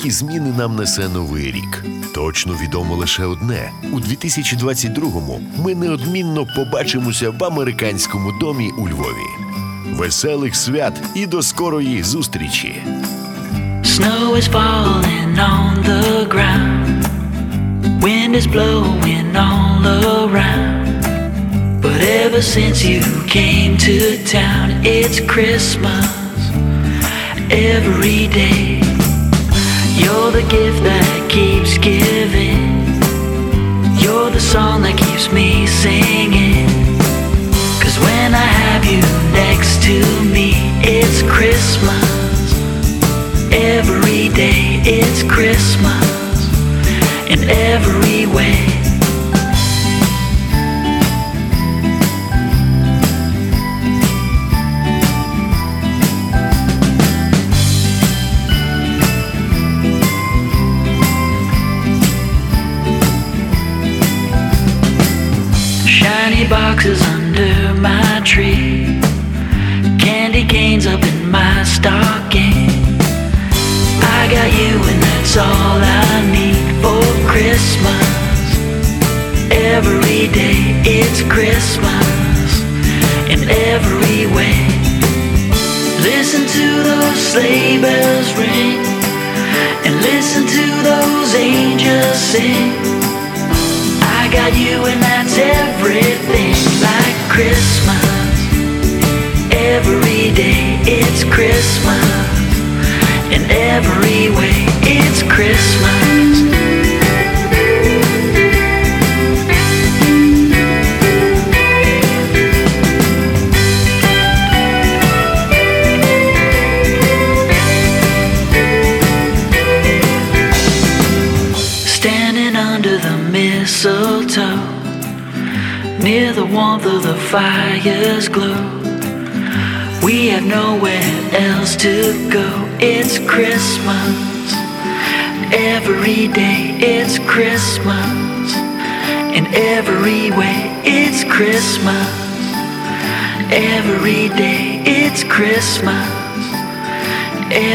які зміни нам несе новий рік. Точно відомо лише одне: у 2022-му ми неодмінно побачимося в американському домі у Львові. Веселих свят і до скорої зустрічі! Snow is falling on the ground. Wind is blowing all around. But ever since you came to town, it's Christmas every day. You're the gift that keeps giving. You're the song that keeps me singing. Cause when I have you next to me, it's Christmas. Every day it's Christmas. And every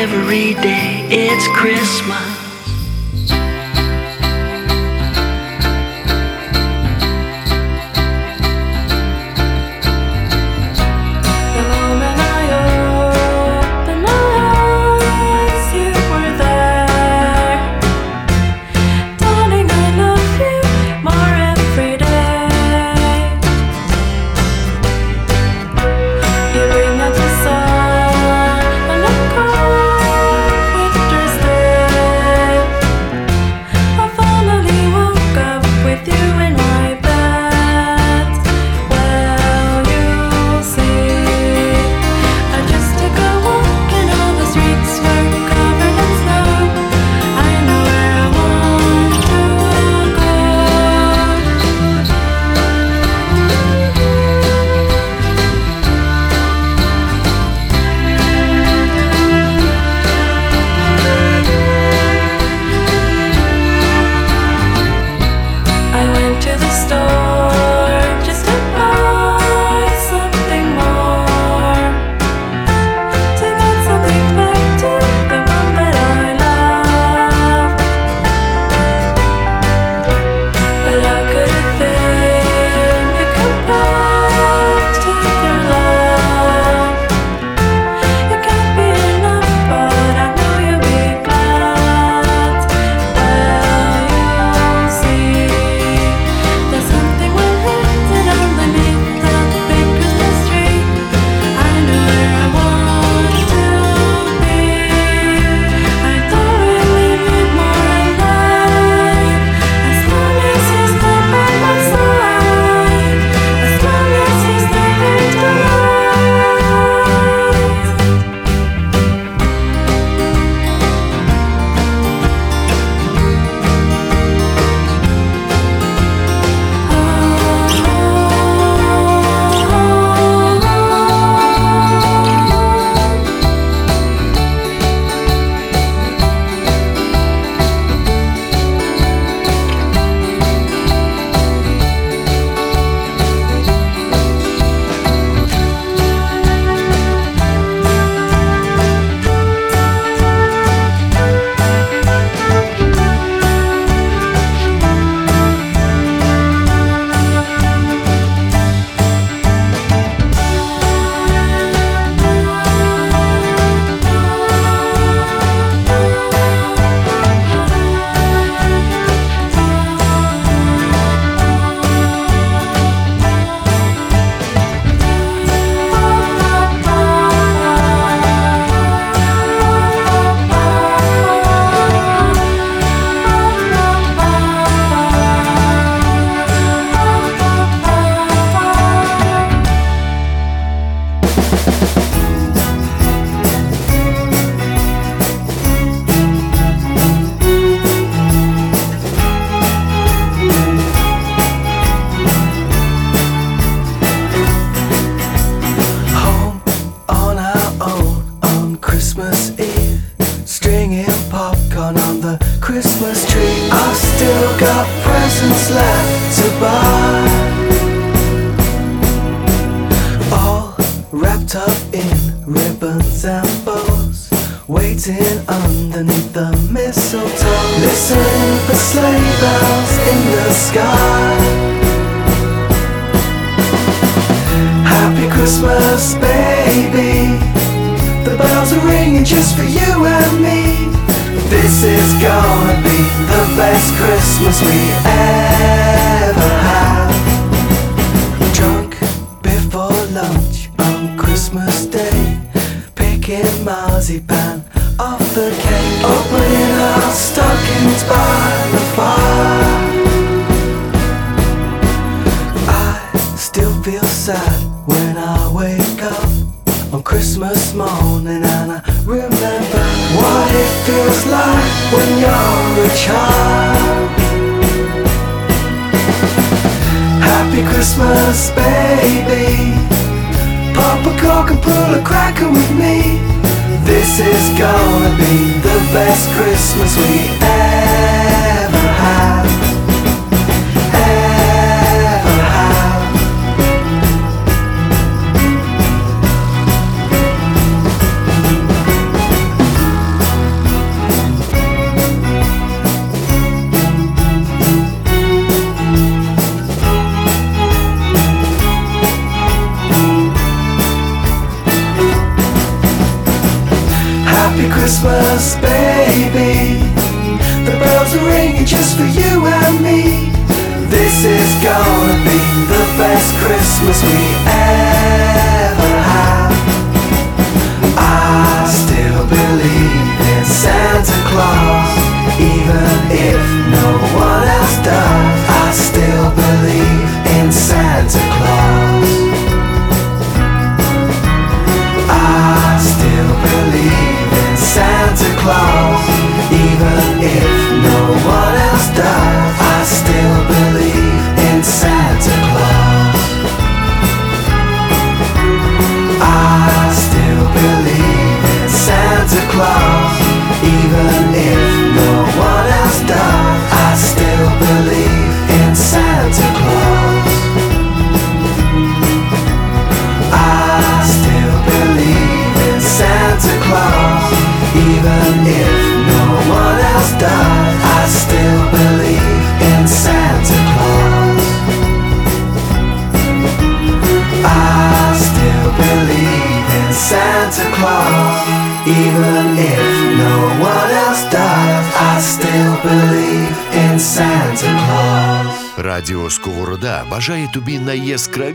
every day it's Christmas.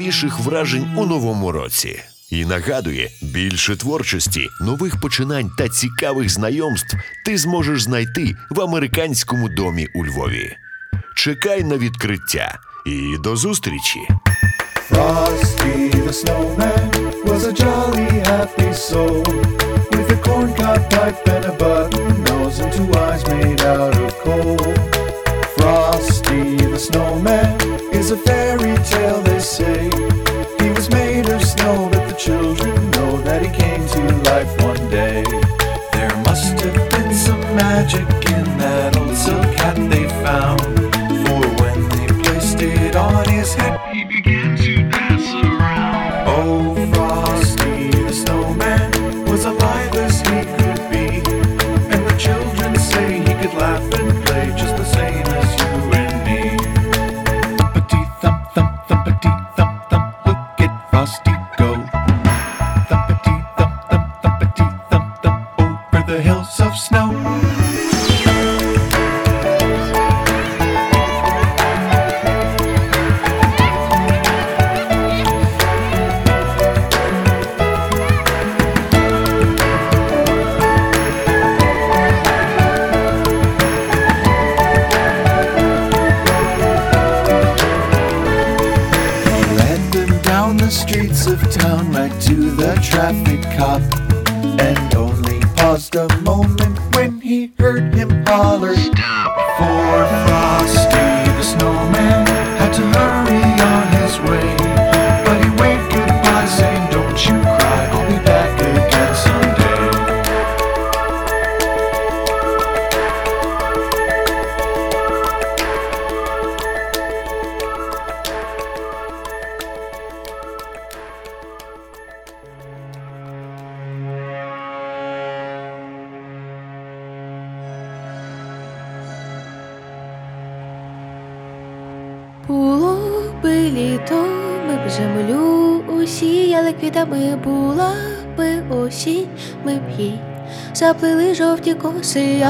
найцікавіших вражень у новому році. І нагадує, більше творчості, нових починань та цікавих знайомств ти зможеш знайти в американському домі у Львові. Чекай на відкриття і до зустрічі! Frosty the snowman was a jolly happy soul with a corncob pipe and a button nose and two eyes made out of coal. Frosty the snowman He's a fairy tale, they say. He was made of snow, but the children know that he came to life one day. There must have been some magic in that old silk hat they found. For when they placed it on his head, he began.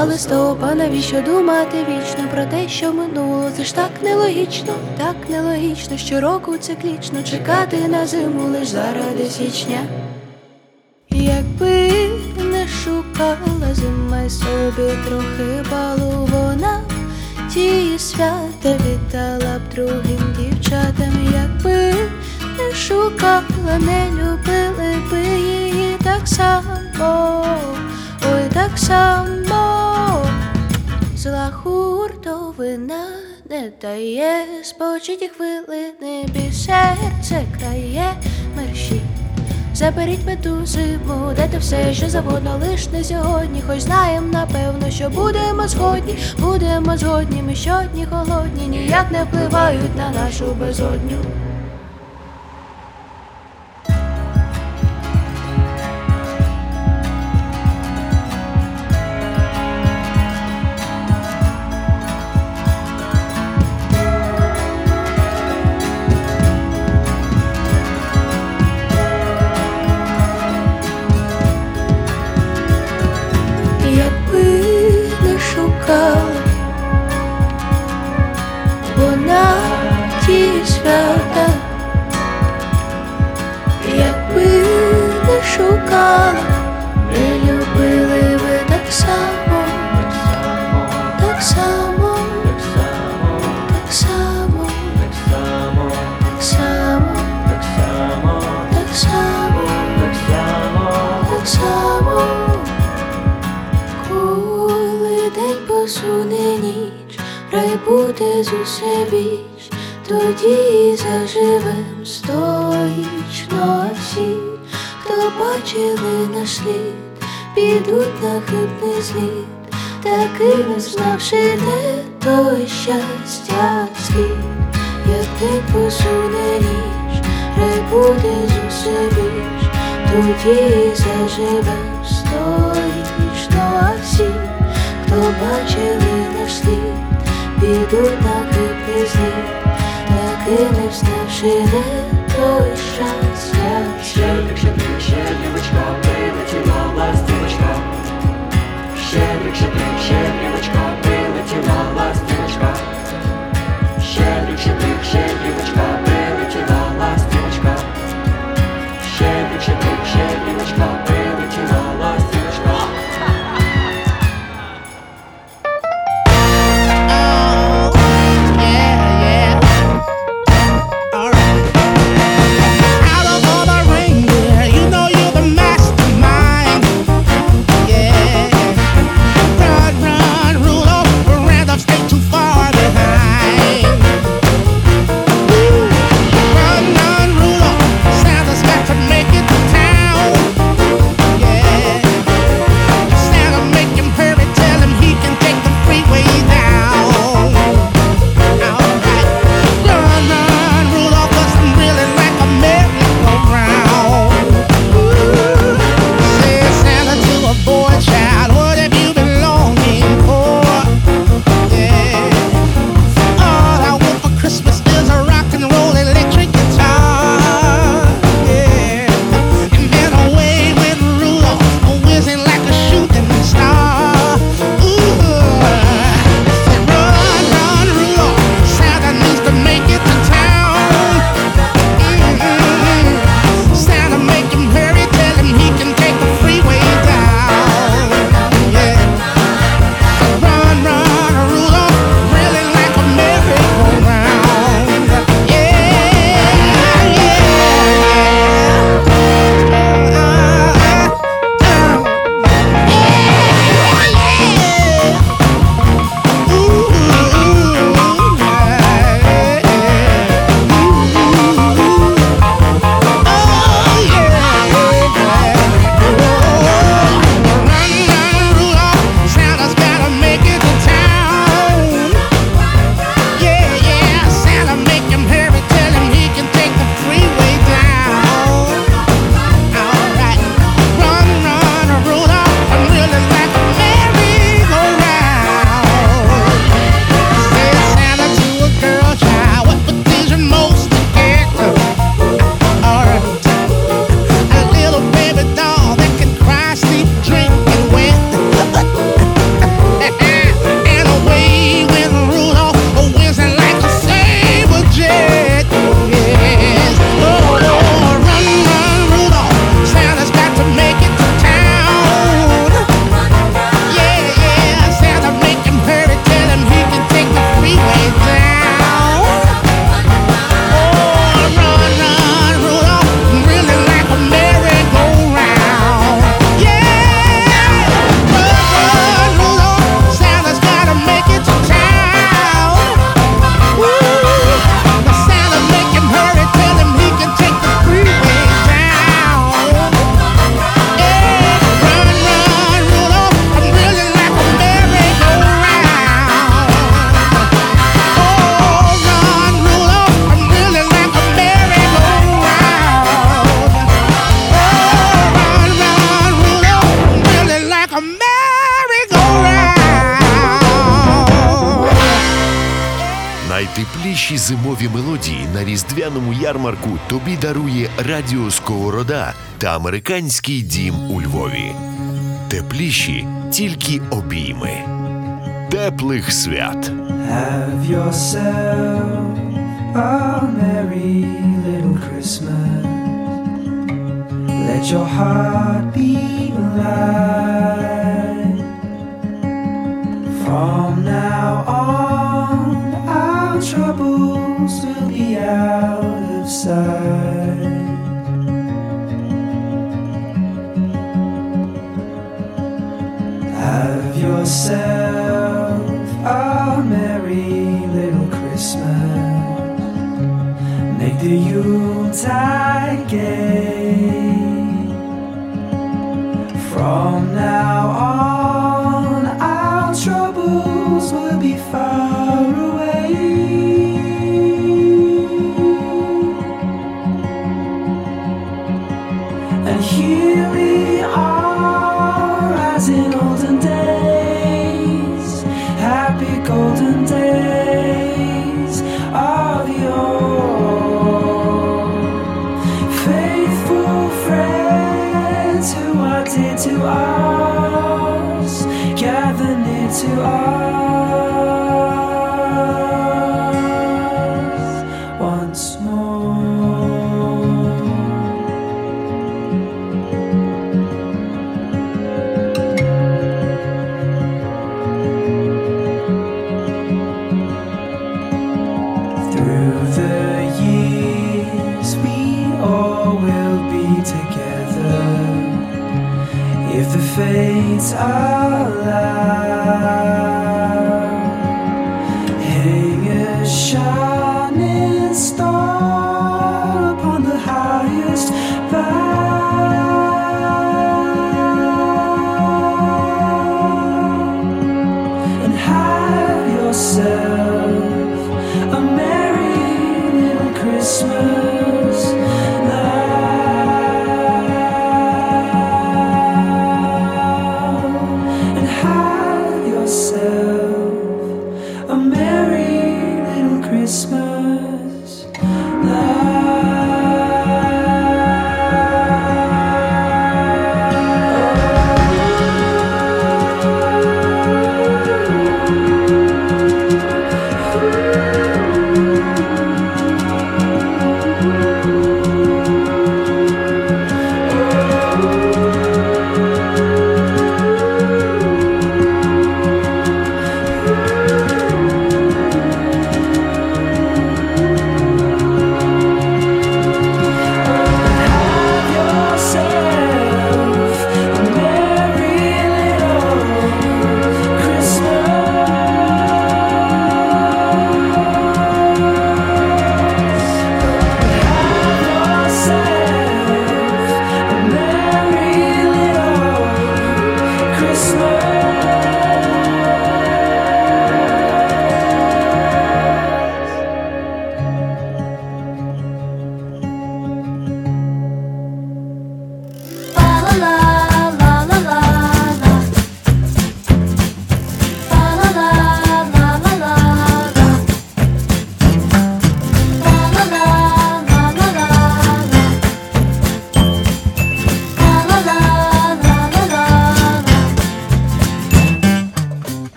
Але стопа, навіщо думати вічно про те, що минуло? Це ж так нелогічно, так нелогічно, щороку циклічно чекати на зиму лиш заради січня. Якби не шукала зима й собі трохи балу, вона ті свята вітала б другим дівчатам, якби не шукала, не любили би її так само, ой, так само. Дає спочиті хвилини, бі серце крає мерші. Заберіть мету зиму, дайте все, що завгодно, лиш не сьогодні. Хоч знаєм, напевно, що будемо згодні, будемо згодні, ми щодні холодні, ніяк не впливають на нашу безодню. та американський дім у Львові. Тепліші тільки обійми. Теплих свят. Have yourself a merry little Christmas. Let your heart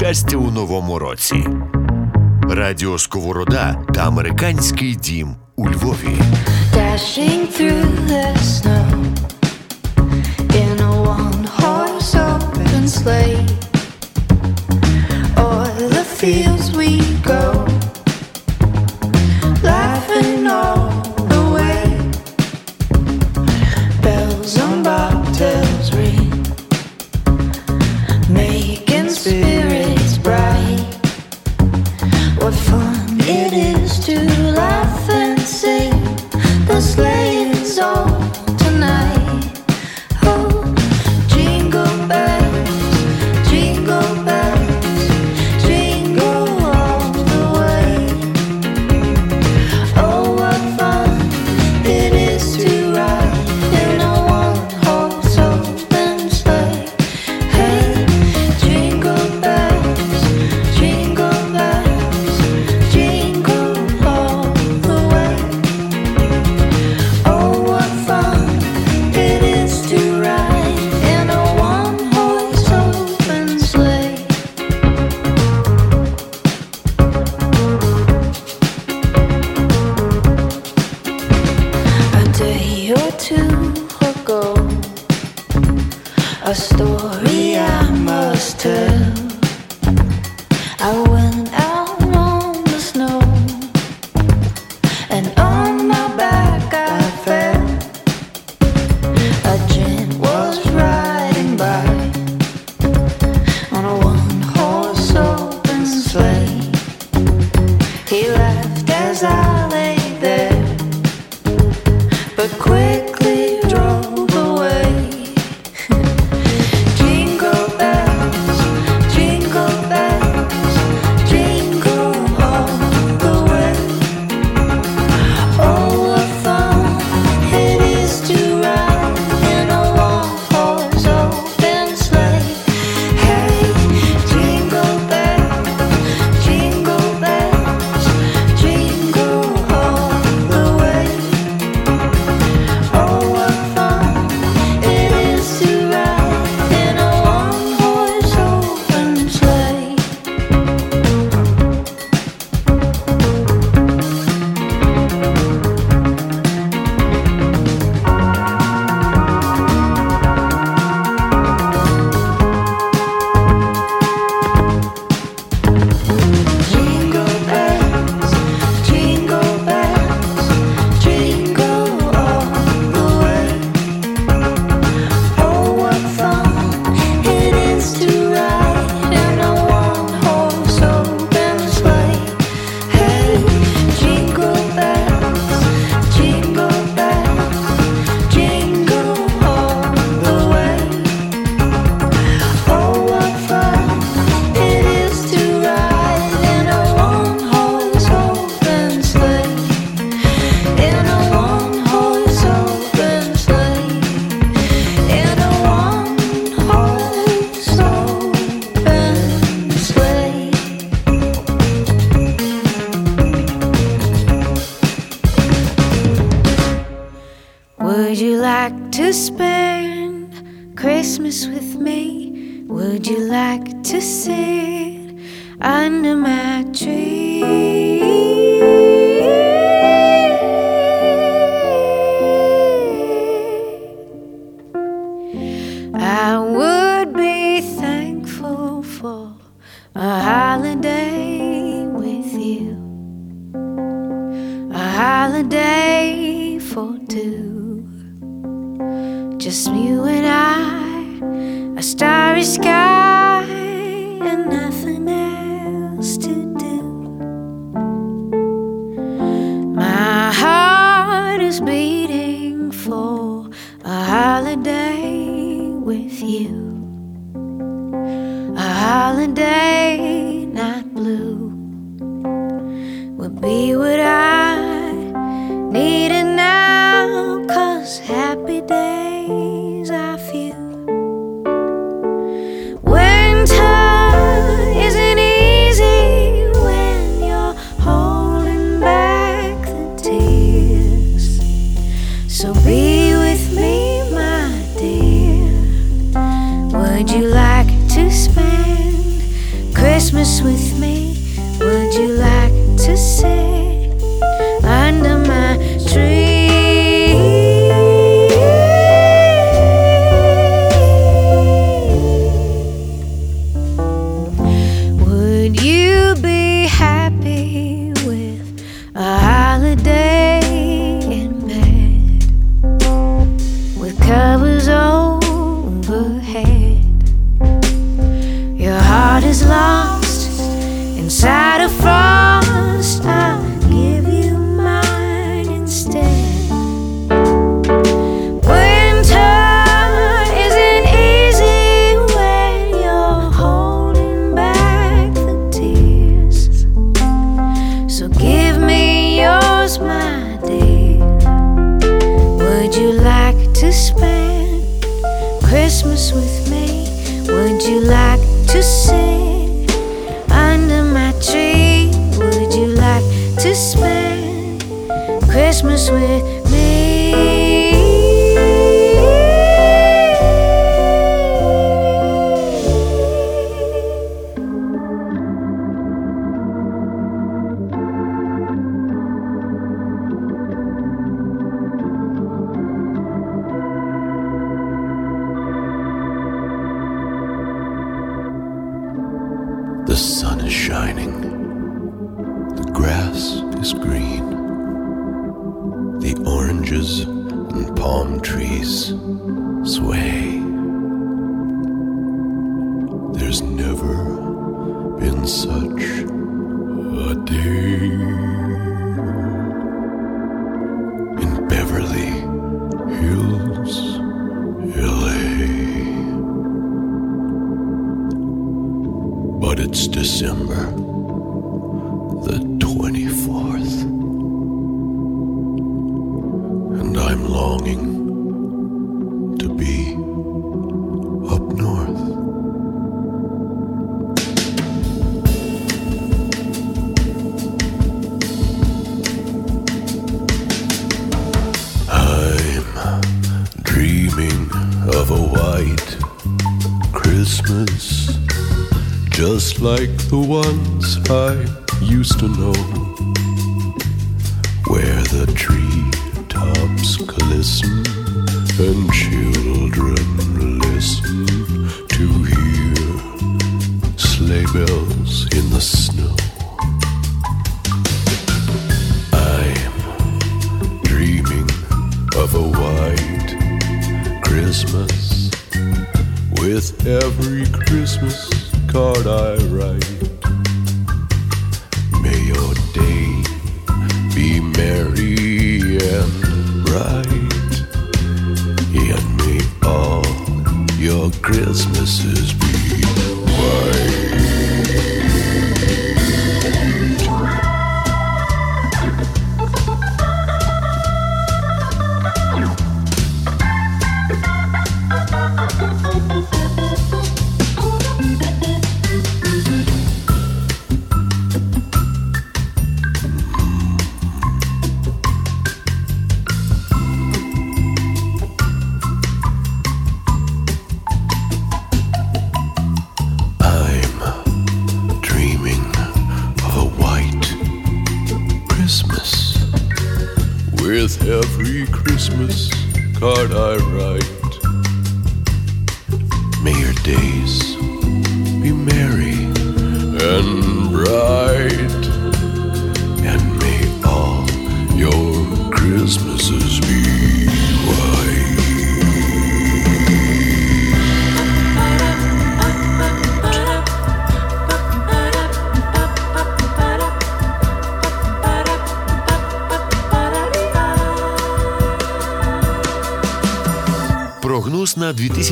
щастя у новому році. Радіо Сковорода та американський дім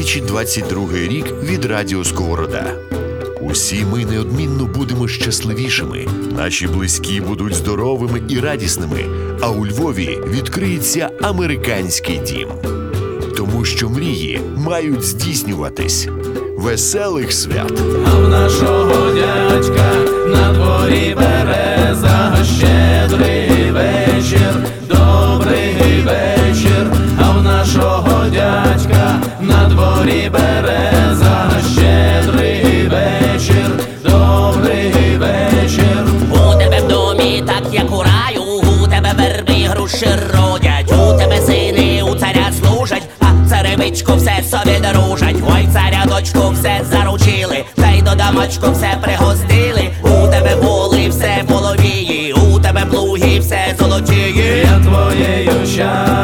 2022 рік від Радіо Сковорода. Усі ми неодмінно будемо щасливішими, наші близькі будуть здоровими і радісними. А у Львові відкриється американський дім, тому що мрії мають здійснюватись. Веселих свят! А в нашого дядька на дворі бере. Сашко, все пригостили, у тебе були все половії, у тебе плуги, все золотії, я твоєю щастя.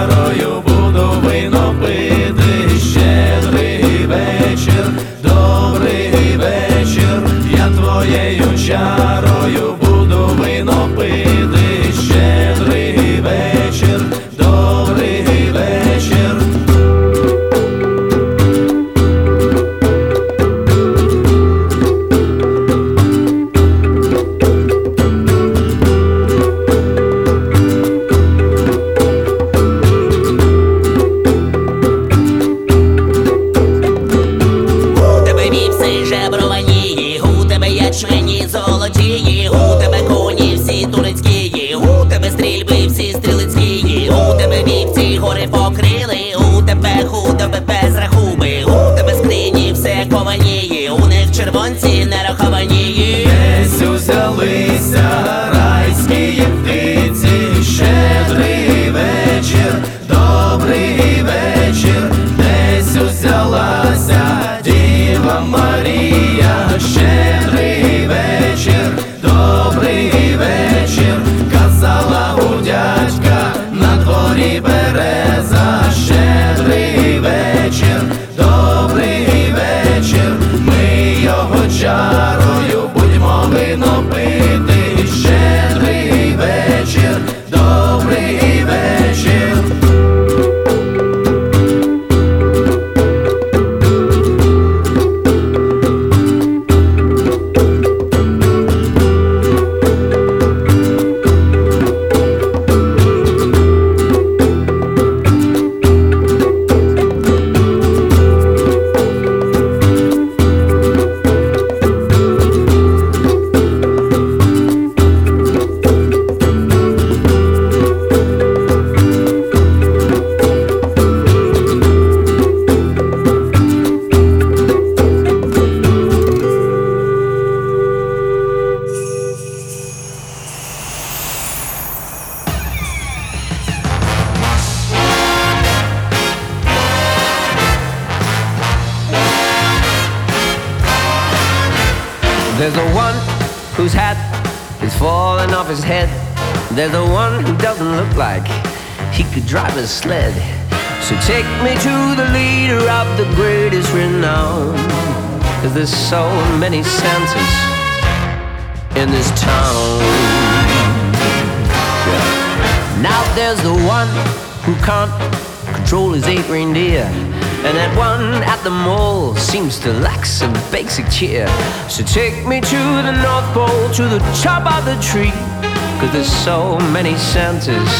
there's so many senses.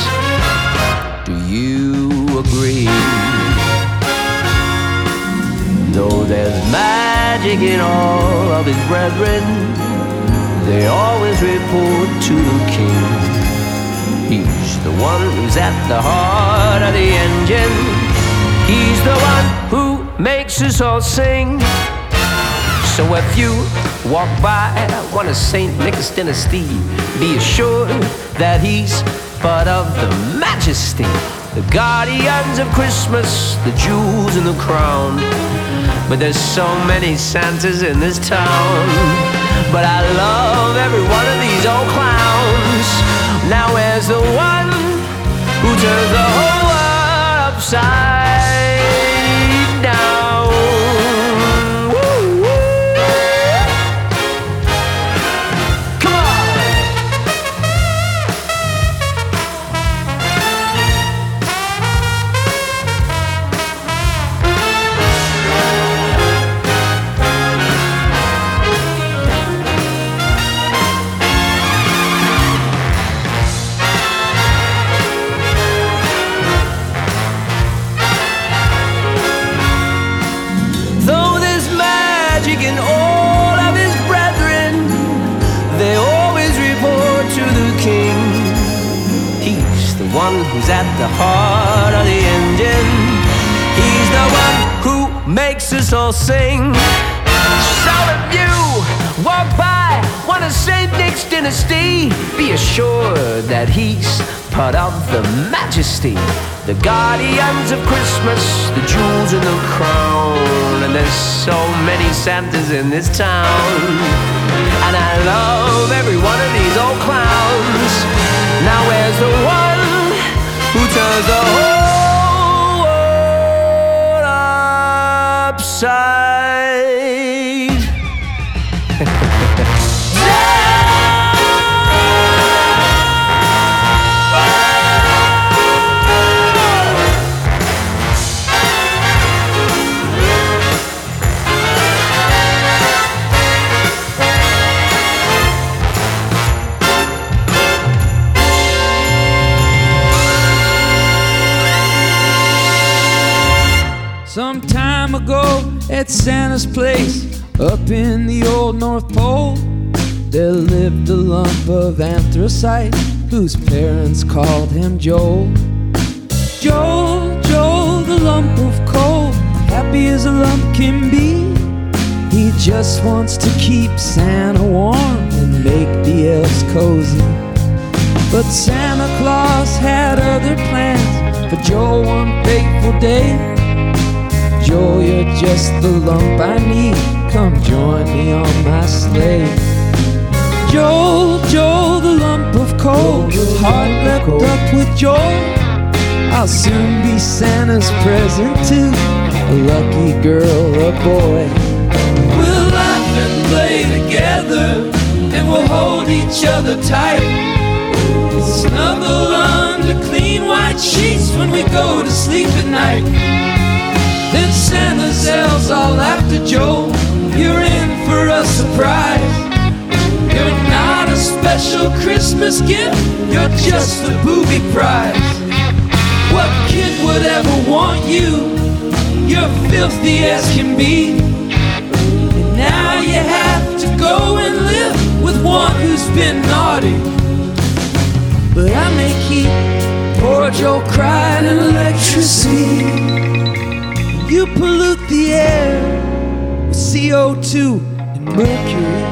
Do you agree? Though there's magic in all of his brethren, they always report to the king. He's the one who's at the heart of the engine. He's the one who makes us all sing. So if you Walk by one of St. Nick's dynasty. Be assured that he's part of the majesty. The guardians of Christmas, the jewels and the crown. But there's so many Santas in this town. But I love every one of these old clowns. Now where's the one who turns the whole world upside? Sing. So if you walk by one of St. Nick's dynasty, be assured that he's part of the majesty. The guardians of Christmas, the jewels in the crown. And there's so many Santas in this town. And I love every one of these old clowns. Now where's the one who turns the whole 山。At Santa's place up in the old North Pole, there lived a lump of anthracite whose parents called him Joel. Joel, Joel, the lump of coal, happy as a lump can be. He just wants to keep Santa warm and make the elves cozy. But Santa Claus had other plans for Joel one fateful day. You're just the lump I need. Come join me on my sleigh. Joel, Joel, the lump of coal, heart leapt up with joy. I'll soon be Santa's present to a lucky girl or boy. We'll laugh and play together, and we'll hold each other tight. Snuggle under clean white sheets when we go to sleep at night. Then Santa's elves all after Joe. You're in for a surprise. You're not a special Christmas gift, you're just a booby prize. What kid would ever want you? You're filthy as can be. And now you have to go and live with one who's been naughty. But I may keep poor Joe crying and electricity. You pollute the air with CO2 and mercury.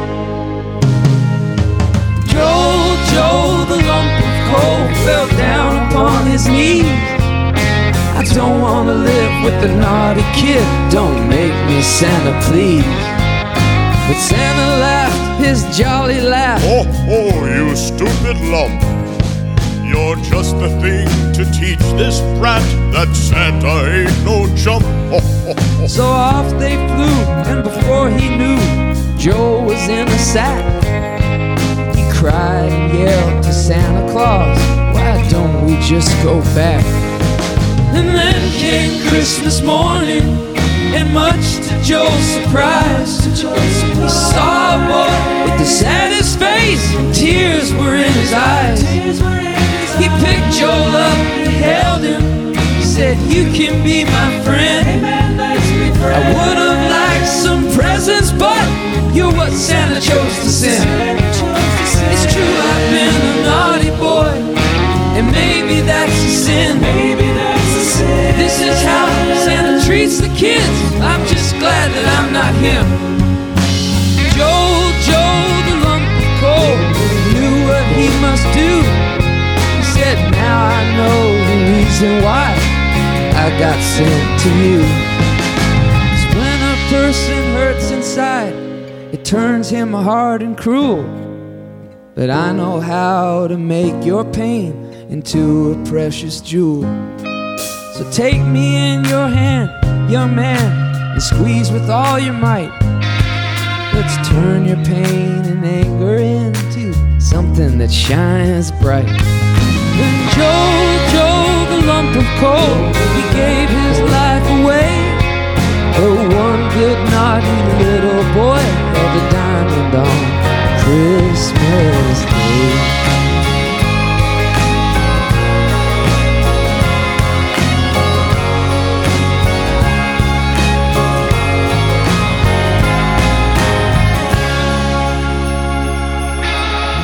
Joel, Joel, the lump of coal fell down upon his knees. I don't want to live with the naughty kid. Don't make me Santa, please. But Santa laughed his jolly laugh. Oh, oh, you stupid lump. You're just the thing to teach this brat that Santa ain't no chump. <laughs> So off they flew, and before he knew, Joe was in a sack. He cried and yelled to Santa Claus, Why don't we just go back? And then came Christmas morning, and much to Joe's surprise, he saw a boy with the saddest face, and tears were in his eyes. He picked Joel up and held him, said, You can be my friend. I would have liked some presents, but you're what Santa chose to send. It's true, I've been a naughty boy, and maybe that's a sin. Maybe that's a sin. This is how Santa treats the kids. I'm just glad that I'm not him. Joel, got sent to you. when a person hurts inside, it turns him hard and cruel. But I know how to make your pain into a precious jewel. So take me in your hand, young man, and squeeze with all your might. Let's turn your pain and anger into something that shines bright. Joe, Joe, the lump of coal, he gave his life away. Oh, one good naughty little boy held a diamond on Christmas Day.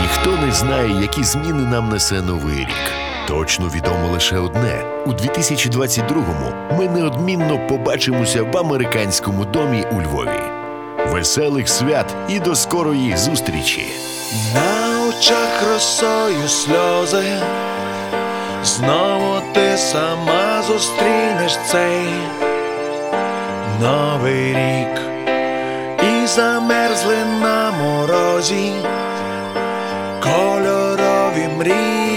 Ніхто не знає, які зміни нам несе новий рік. Точно відомо лише одне: у 2022-му ми неодмінно побачимося в американському домі у Львові. Веселих свят і до скорої зустрічі! На очах росою сльози, знову ти сама зустрінеш цей новий рік і замерзли на морозі кольорові мрії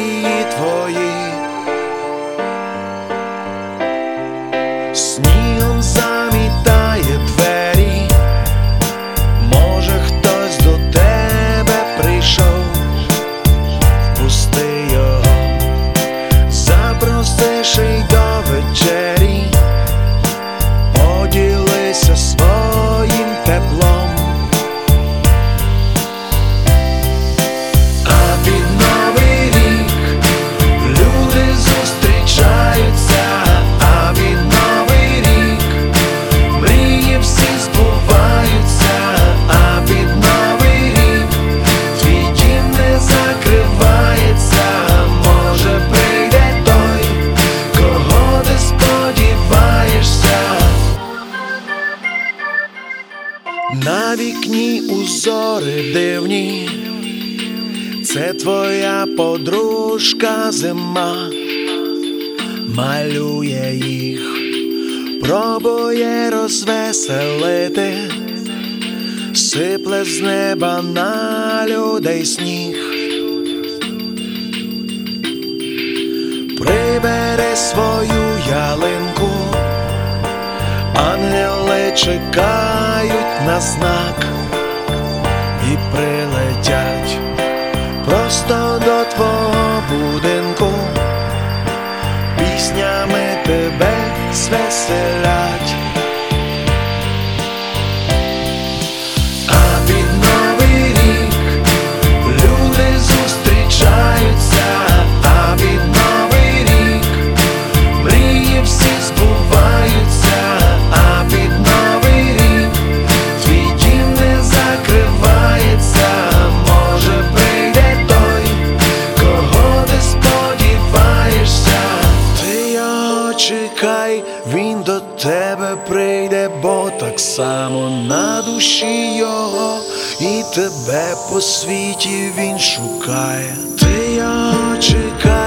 подружка зима, малює їх, пробує розвеселити, сипле з неба на людей сніг. Прибери свою ялинку, ангели чекають на знак. І прилетять будинку, піснями тебе звеселять. По світі він шукає. Ти я чекай,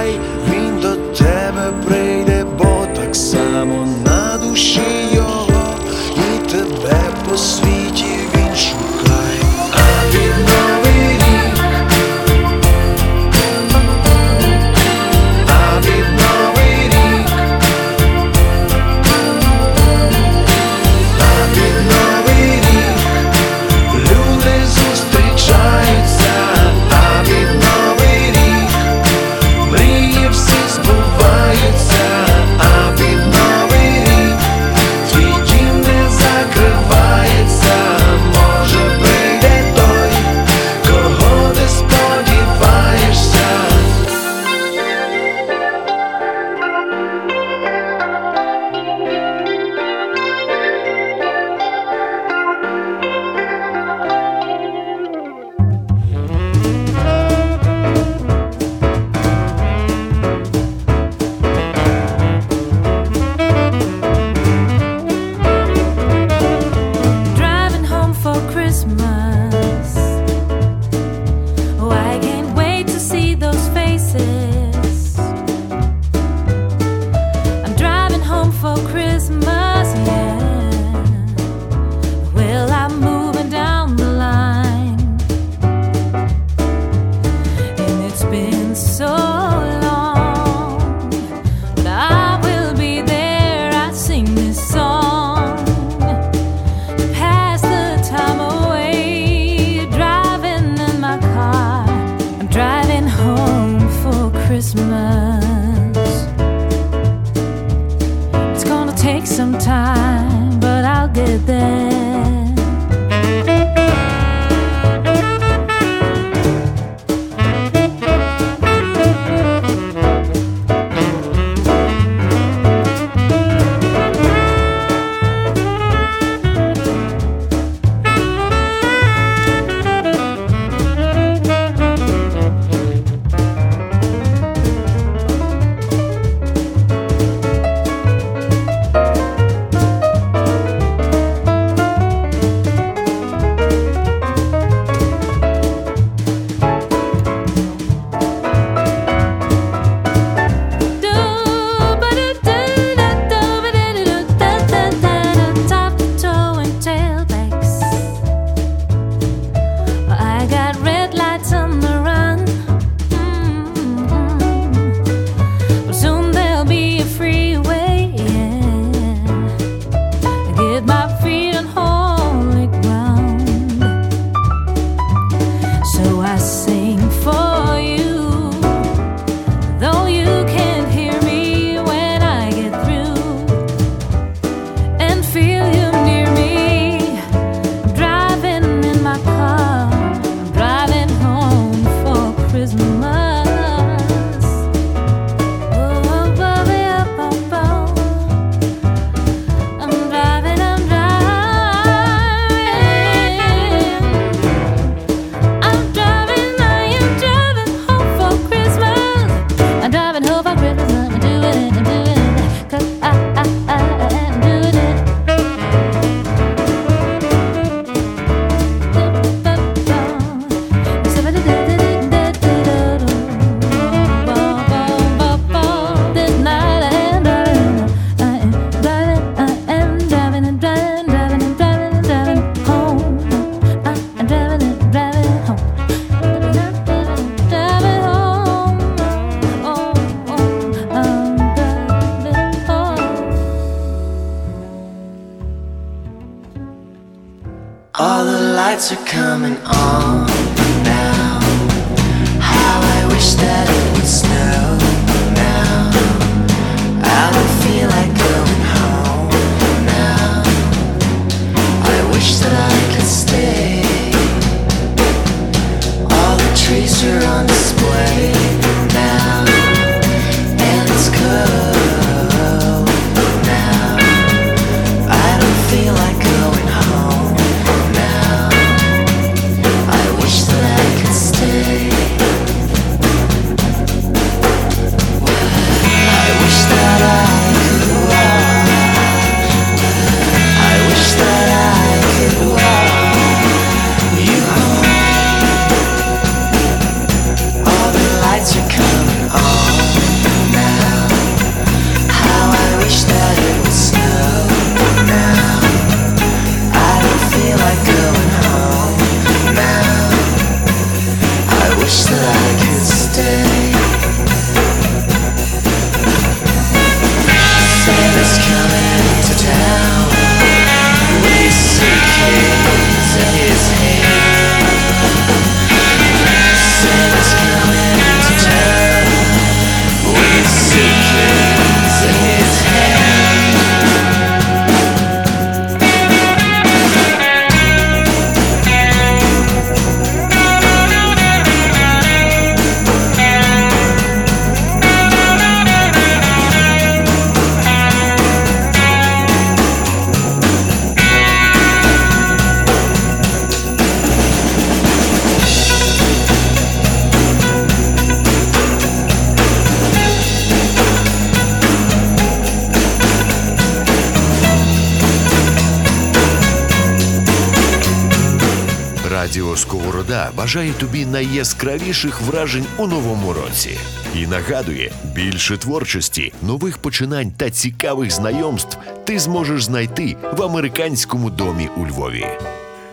бажає тобі найяскравіших вражень у новому році і нагадує, більше творчості, нових починань та цікавих знайомств ти зможеш знайти в американському домі у Львові.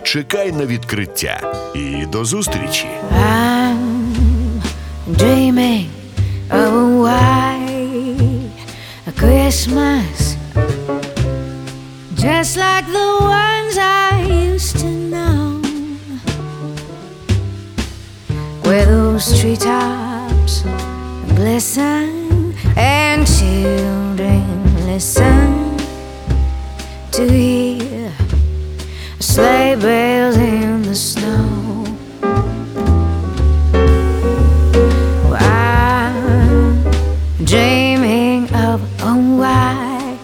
Чекай на відкриття і до зустрічі! I'm dreaming dreaming of a white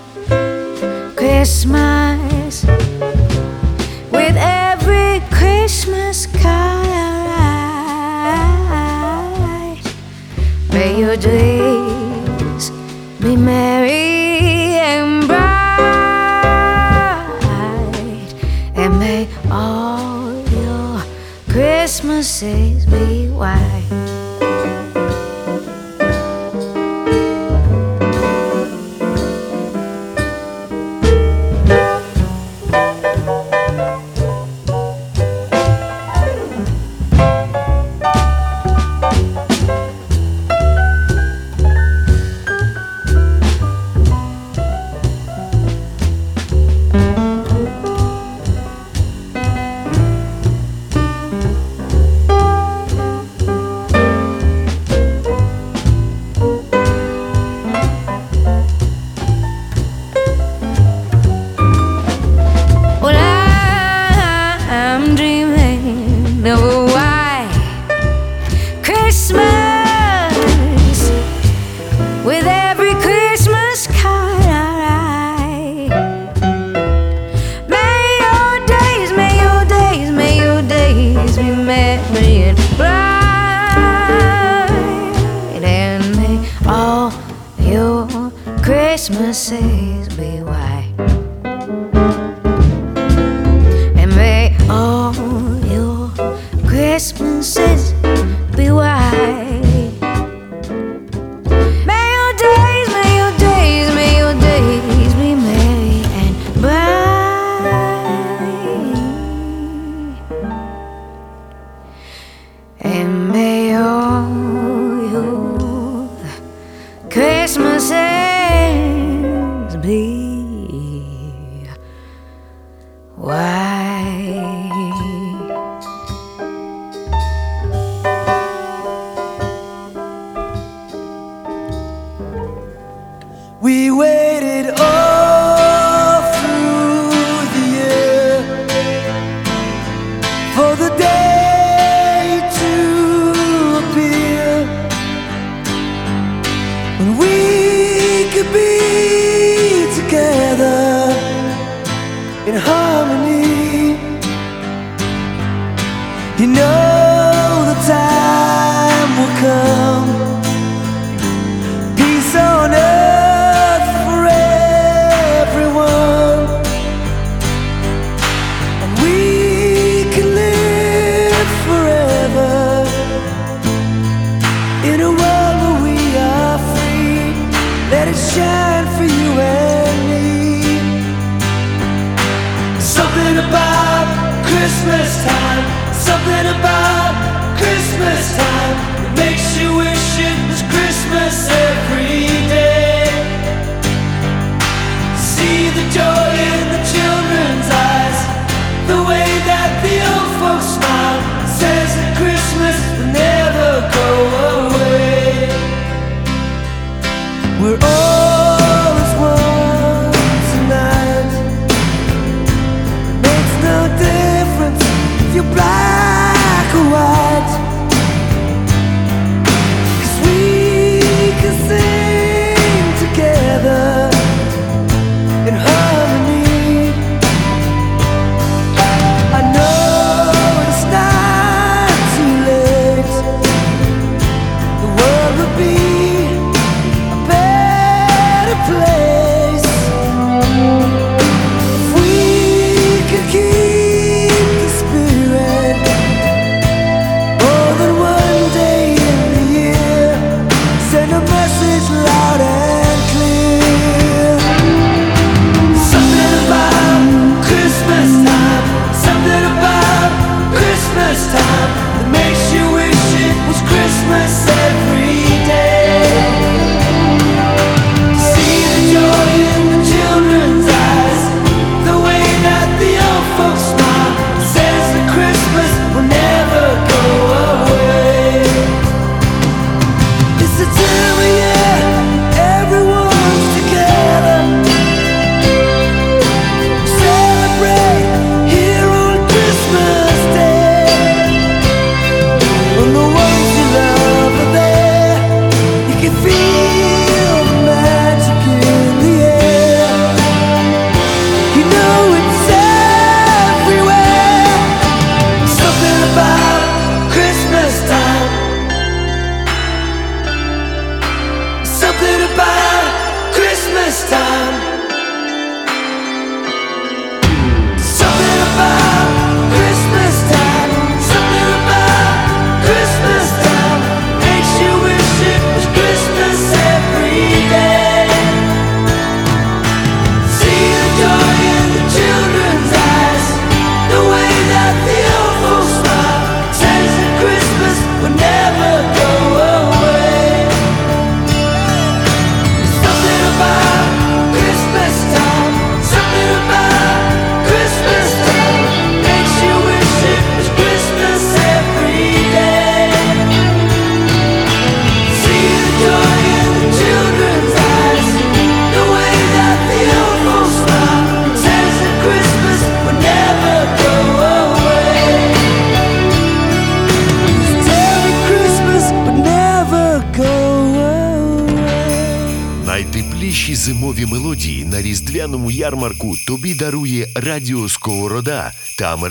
Christmas. With every Christmas card I may your dream.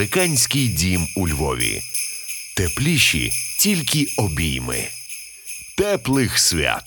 Американський дім у Львові. Тепліші тільки обійми. Теплих свят!